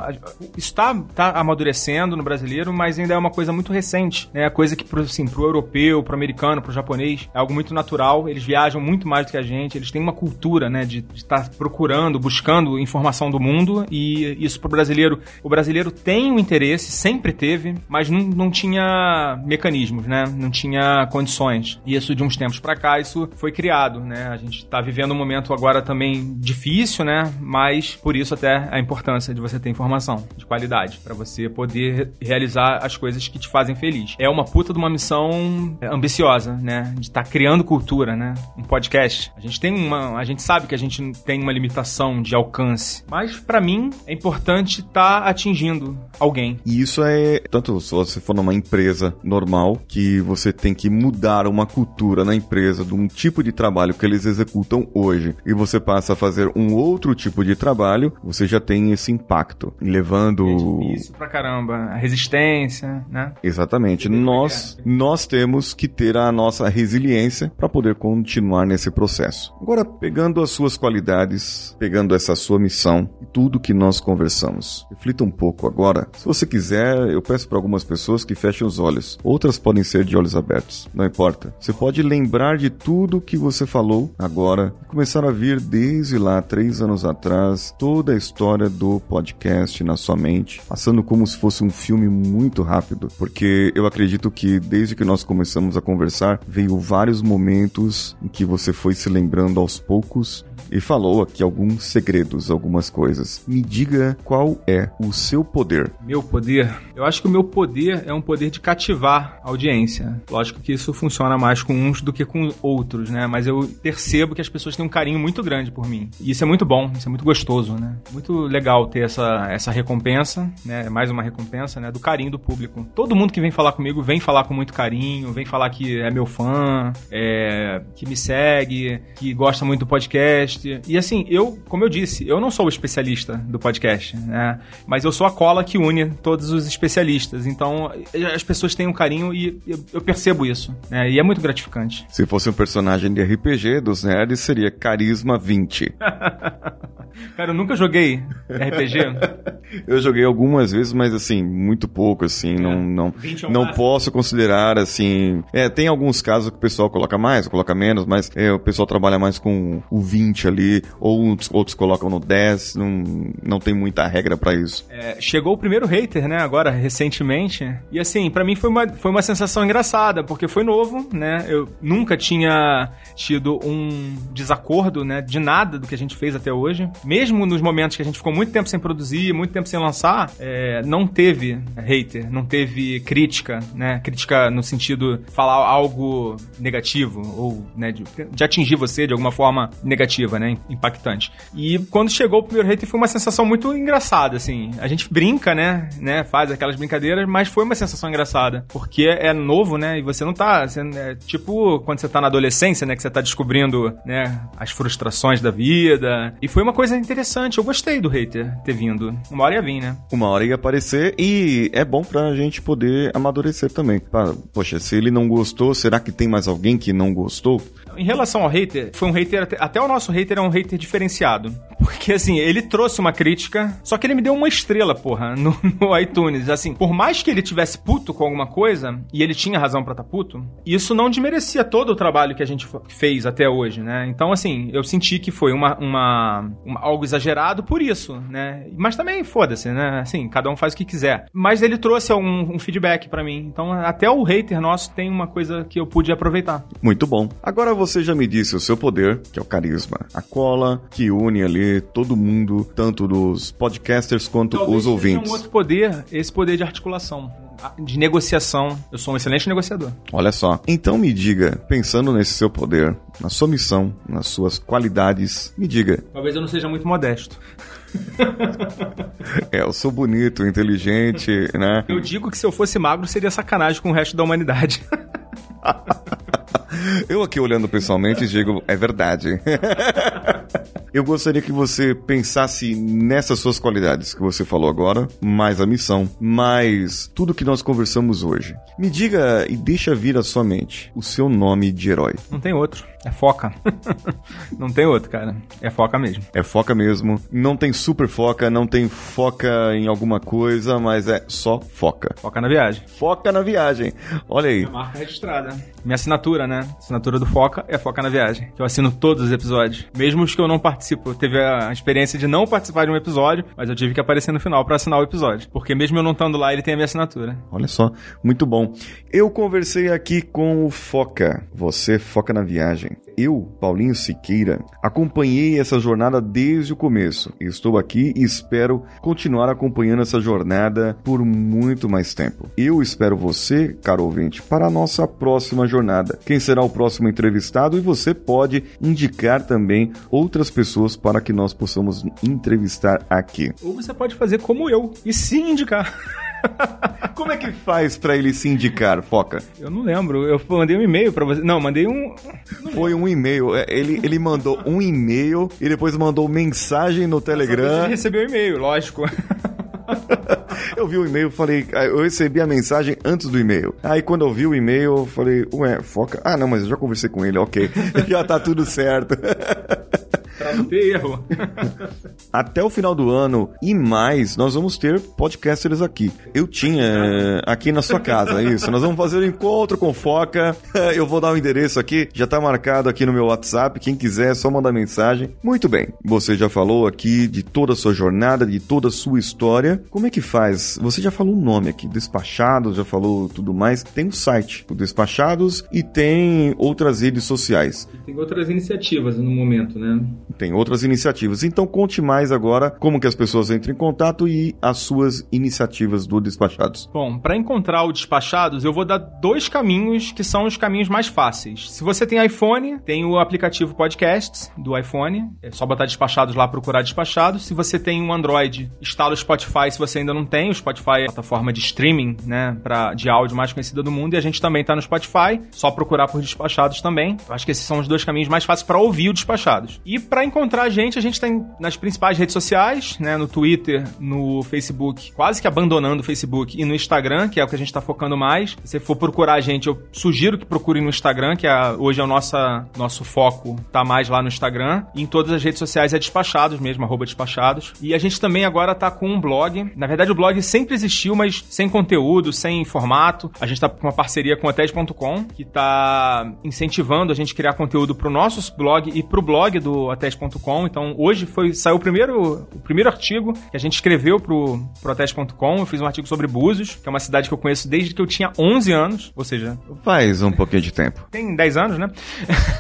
Isso está tá amadurecendo no brasileiro, mas ainda é uma coisa muito recente recente, né? Coisa que pro, assim, pro europeu, pro americano, pro japonês, é algo muito natural. Eles viajam muito mais do que a gente, eles têm uma cultura, né? De estar tá procurando, buscando informação do mundo e isso pro brasileiro. O brasileiro tem um interesse, sempre teve, mas não, não tinha mecanismos, né? Não tinha condições. E isso de uns tempos para cá, isso foi criado, né? A gente tá vivendo um momento agora também difícil, né? Mas por isso até a importância de você ter informação de qualidade para você poder realizar as coisas que te fazem feliz. É uma puta de uma missão ambiciosa, né? De estar tá criando cultura, né? Um podcast. A gente tem uma. A gente sabe que a gente tem uma limitação de alcance. Mas, para mim, é importante estar tá atingindo alguém. E isso é. Tanto se você for numa empresa normal, que você tem que mudar uma cultura na empresa de um tipo de trabalho que eles executam hoje e você passa a fazer um outro tipo de trabalho, você já tem esse impacto. Levando. É difícil pra caramba. A resistência, né? Exatamente Exatamente. Nós, nós temos que ter a nossa resiliência para poder continuar nesse processo. Agora, pegando as suas qualidades, pegando essa sua missão e tudo que nós conversamos, reflita um pouco agora. Se você quiser, eu peço para algumas pessoas que fechem os olhos. Outras podem ser de olhos abertos. Não importa. Você pode lembrar de tudo que você falou agora e começar a vir desde lá, três anos atrás, toda a história do podcast na sua mente, passando como se fosse um filme muito rápido, porque eu acredito que desde que nós começamos a conversar, veio vários momentos em que você foi se lembrando aos poucos e falou aqui alguns segredos, algumas coisas. Me diga qual é o seu poder. Meu poder? Eu acho que o meu poder é um poder de cativar a audiência. Lógico que isso funciona mais com uns do que com outros, né? Mas eu percebo que as pessoas têm um carinho muito grande por mim. E isso é muito bom, isso é muito gostoso, né? Muito legal ter essa, essa recompensa, né? Mais uma recompensa, né? Do carinho do público. Todo mundo que que vem falar comigo vem falar com muito carinho, vem falar que é meu fã, é, que me segue, que gosta muito do podcast. E assim, eu, como eu disse, eu não sou o especialista do podcast, né? Mas eu sou a cola que une todos os especialistas. Então, as pessoas têm um carinho e eu, percebo isso, né? E é muito gratificante. Se fosse um personagem de RPG dos nerds, seria Carisma 20. Cara, eu nunca joguei RPG. eu joguei algumas vezes, mas assim, muito pouco, assim, é. não, não, não posso considerar, assim... É, tem alguns casos que o pessoal coloca mais, coloca menos, mas é, o pessoal trabalha mais com o 20 ali, ou outros, colocam no 10, não, não tem muita regra para isso. É, chegou o primeiro hater, né, agora, recentemente, e assim, para mim foi uma, foi uma sensação engraçada, porque foi novo, né, eu nunca tinha tido um desacordo, né, de nada do que a gente fez até hoje, mesmo nos momentos que a gente ficou muito tempo sem produzir, muito tempo sem lançar, é, não teve hater, não teve crítica, né? Crítica no sentido falar algo negativo ou né, de, de, atingir você de alguma forma negativa, né? Impactante. E quando chegou o primeiro hater foi uma sensação muito engraçada, assim. A gente brinca, né? né faz aquelas brincadeiras, mas foi uma sensação engraçada. Porque é novo, né? E você não tá. Você, é, tipo quando você tá na adolescência, né? Que você tá descobrindo, né? As frustrações da vida. E foi uma coisa interessante. Eu gostei do hater ter vindo. Uma hora ia vir, né? Uma hora ia aparecer e é bom pra gente poder amadurecer também. Poxa, se ele não gostou, será que tem mais alguém que não gostou? Em relação ao hater, foi um hater. Até o nosso hater é um hater diferenciado. Porque, assim, ele trouxe uma crítica, só que ele me deu uma estrela, porra, no, no iTunes. Assim, por mais que ele tivesse puto com alguma coisa, e ele tinha razão pra estar tá puto, isso não desmerecia todo o trabalho que a gente fez até hoje, né? Então, assim, eu senti que foi uma, uma, uma algo exagerado por isso, né? Mas também, foda-se, né? Assim, cada um faz o que quiser. Mas ele trouxe um, um feedback para mim. Então, até o hater nosso tem uma coisa que eu pude aproveitar. Muito bom. Agora você já me disse o seu poder, que é o carisma. A cola que une ali todo mundo, tanto dos podcasters quanto Talvez os ouvintes. um outro poder, esse poder de articulação de negociação. Eu sou um excelente negociador. Olha só. Então me diga, pensando nesse seu poder, na sua missão, nas suas qualidades, me diga. Talvez eu não seja muito modesto. é, eu sou bonito, inteligente, né? Eu digo que se eu fosse magro seria sacanagem com o resto da humanidade. Eu aqui olhando pessoalmente digo, é verdade. Eu gostaria que você pensasse nessas suas qualidades que você falou agora, mais a missão, mais tudo que nós conversamos hoje. Me diga e deixa vir à sua mente o seu nome de herói. Não tem outro. É foca. não tem outro, cara. É foca mesmo. É foca mesmo. Não tem super foca, não tem foca em alguma coisa, mas é só foca. Foca na viagem. Foca na viagem. Olha aí. Minha marca registrada. Minha assinatura, né? Assinatura do Foca é Foca na Viagem. Eu assino todos os episódios. Mesmo os que eu não participo. Teve a experiência de não participar de um episódio, mas eu tive que aparecer no final para assinar o episódio. Porque mesmo eu não estando lá, ele tem a minha assinatura. Olha só, muito bom. Eu conversei aqui com o Foca. Você foca na viagem. Eu, Paulinho Siqueira, acompanhei essa jornada desde o começo. Estou aqui e espero continuar acompanhando essa jornada por muito mais tempo. Eu espero você, caro ouvinte, para a nossa próxima jornada. Quem será o próximo entrevistado e você pode indicar também outras pessoas para que nós possamos entrevistar aqui. Ou você pode fazer como eu e sim indicar. Como é que faz para ele se indicar, Foca? Eu não lembro. Eu mandei um e-mail para você. Não, mandei um. Não Foi um e-mail. É, ele, ele mandou um e-mail e depois mandou mensagem no Telegram. Você recebeu o e-mail, lógico. eu vi o e-mail, falei, ah, eu recebi a mensagem antes do e-mail. Aí quando eu vi o e-mail, eu falei, ué, foca. Ah, não, mas eu já conversei com ele, ok. já tá tudo certo. Pra não ter erro. Até o final do ano e mais, nós vamos ter podcasters aqui. Eu tinha eh, aqui na sua casa, isso. Nós vamos fazer um encontro com Foca. Eu vou dar o um endereço aqui, já tá marcado aqui no meu WhatsApp. Quem quiser, é só mandar mensagem. Muito bem, você já falou aqui de toda a sua jornada, de toda a sua história. Como é que faz? Você já falou o um nome aqui, Despachados, já falou tudo mais. Tem o um site, o Despachados, e tem outras redes sociais. Tem outras iniciativas no momento, né? tem outras iniciativas. Então conte mais agora como que as pessoas entram em contato e as suas iniciativas do Despachados. Bom, para encontrar o Despachados, eu vou dar dois caminhos que são os caminhos mais fáceis. Se você tem iPhone, tem o aplicativo Podcasts do iPhone. É só botar Despachados lá, procurar Despachados. Se você tem um Android, instala o Spotify se você ainda não tem. O Spotify é a plataforma de streaming, né, pra, de áudio mais conhecida do mundo. E a gente também tá no Spotify. Só procurar por Despachados também. Eu acho que esses são os dois caminhos mais fáceis para ouvir o Despachados. E para encontrar a gente, a gente tem nas principais redes sociais, né, no Twitter, no Facebook, quase que abandonando o Facebook, e no Instagram, que é o que a gente tá focando mais. Se você for procurar a gente, eu sugiro que procure no Instagram, que é, hoje é o nosso, nosso foco, tá mais lá no Instagram. E em todas as redes sociais é Despachados mesmo, arroba Despachados. E a gente também agora tá com um blog. Na verdade, o blog sempre existiu, mas sem conteúdo, sem formato. A gente tá com uma parceria com a TED.com, que tá incentivando a gente a criar conteúdo pro nosso blog e pro blog do Ates.com. Então, hoje foi saiu o primeiro, o primeiro artigo que a gente escreveu pro, pro Ates.com. Eu fiz um artigo sobre Búzios, que é uma cidade que eu conheço desde que eu tinha 11 anos, ou seja... Faz um pouquinho de tempo. Tem 10 anos, né?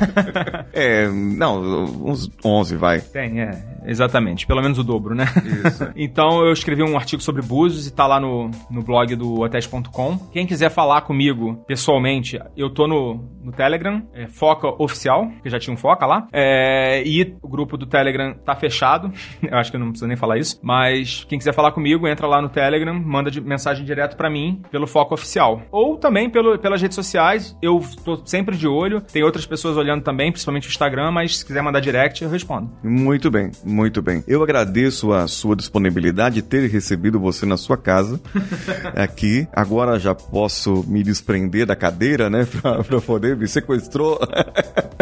é, não, uns 11, vai. Tem, é, exatamente. Pelo menos o dobro, né? Isso. então, eu escrevi um artigo sobre Búzios e tá lá no, no blog do Ates.com. Quem quiser falar comigo pessoalmente, eu tô no, no Telegram, é Foca Oficial, que já tinha um Foca lá. É, e o grupo do Telegram tá fechado. Eu acho que eu não preciso nem falar isso. Mas quem quiser falar comigo, entra lá no Telegram, manda de mensagem direto para mim pelo Foco Oficial. Ou também pelo, pelas redes sociais. Eu tô sempre de olho. Tem outras pessoas olhando também, principalmente o Instagram, mas se quiser mandar direct, eu respondo. Muito bem, muito bem. Eu agradeço a sua disponibilidade de ter recebido você na sua casa aqui. Agora já posso me desprender da cadeira, né? Pra, pra poder me sequestrou.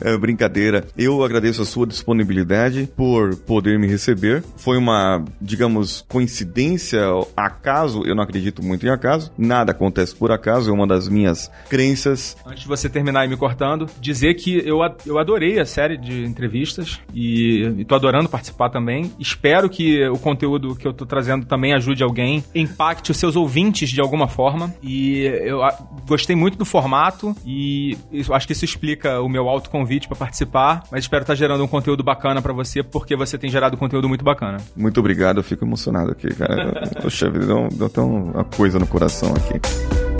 É brincadeira. Eu agradeço a sua disponibilidade por poder me receber. Foi uma, digamos, coincidência, acaso. Eu não acredito muito em acaso. Nada acontece por acaso. É uma das minhas crenças. Antes de você terminar e me cortando, dizer que eu, eu adorei a série de entrevistas e, e tô adorando participar também. Espero que o conteúdo que eu tô trazendo também ajude alguém, impacte os seus ouvintes de alguma forma. E eu gostei muito do formato e acho que isso explica o meu autoconvite para participar, mas espero estar tá gerando um conteúdo bacana para você, porque você tem gerado conteúdo muito bacana. Muito obrigado, eu fico emocionado aqui, cara. Poxa vida, deu, deu até uma coisa no coração aqui.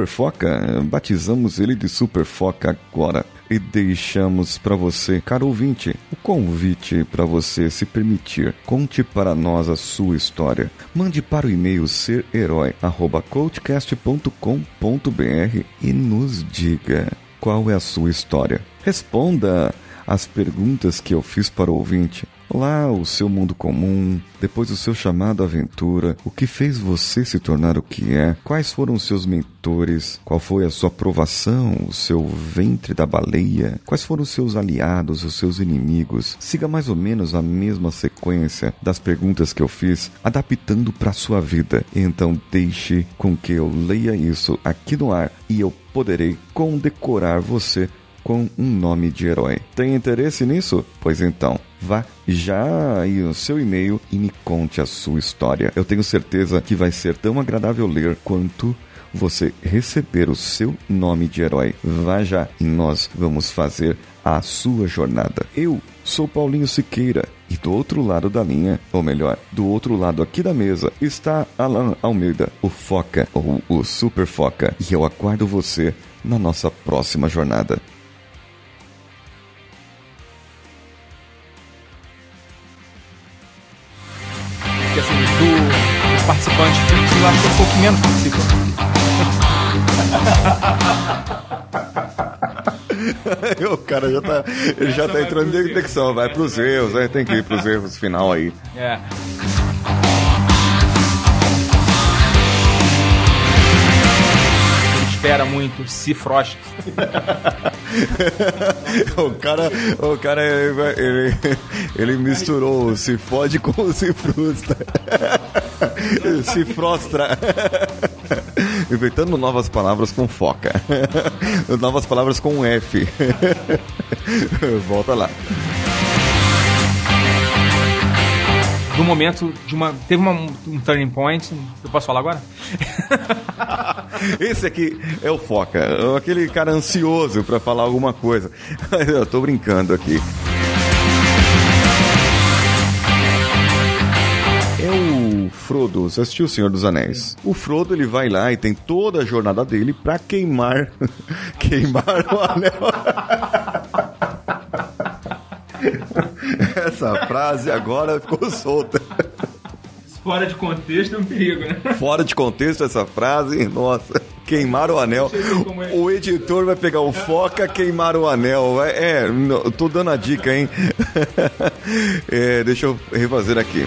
Super Foca, batizamos ele de Super Foca agora e deixamos para você, caro ouvinte, o convite para você se permitir. Conte para nós a sua história. Mande para o e-mail serherói@coachcast.com.br e nos diga qual é a sua história. Responda as perguntas que eu fiz para o ouvinte. Lá, o seu mundo comum, depois o seu chamado à aventura, o que fez você se tornar o que é, quais foram os seus mentores, qual foi a sua aprovação, o seu ventre da baleia, quais foram os seus aliados, os seus inimigos. Siga mais ou menos a mesma sequência das perguntas que eu fiz, adaptando para sua vida. Então deixe com que eu leia isso aqui no ar e eu poderei condecorar você com um nome de herói. Tem interesse nisso? Pois então, vá já aí no seu e-mail e me conte a sua história. Eu tenho certeza que vai ser tão agradável ler quanto você receber o seu nome de herói. Vá já e nós vamos fazer a sua jornada. Eu sou Paulinho Siqueira e do outro lado da linha, ou melhor, do outro lado aqui da mesa, está Alan Almeida, o Foca ou o Super Foca. E eu aguardo você na nossa próxima jornada. Cara já tá, ele já tá entrando em detecção, vai pros erros, aí tem que ir pros erros final aí. É. espera muito, se frostra. o cara, o cara ele, ele, misturou se fode com se frustra. se frostra. Inventando novas palavras com foca. novas palavras com F. Volta lá. no momento de uma. Teve uma, um turning point. Eu posso falar agora? Esse aqui é o Foca, aquele cara ansioso para falar alguma coisa. Eu tô brincando aqui. Frodo, você assistiu O Senhor dos Anéis? O Frodo ele vai lá e tem toda a jornada dele para queimar queimar o anel. Essa frase agora ficou solta. Fora de contexto é um perigo, né? Fora de contexto essa frase, nossa. Queimar o anel. É. O editor vai pegar o foca, queimar o anel. É, tô dando a dica, hein? É, deixa eu refazer aqui.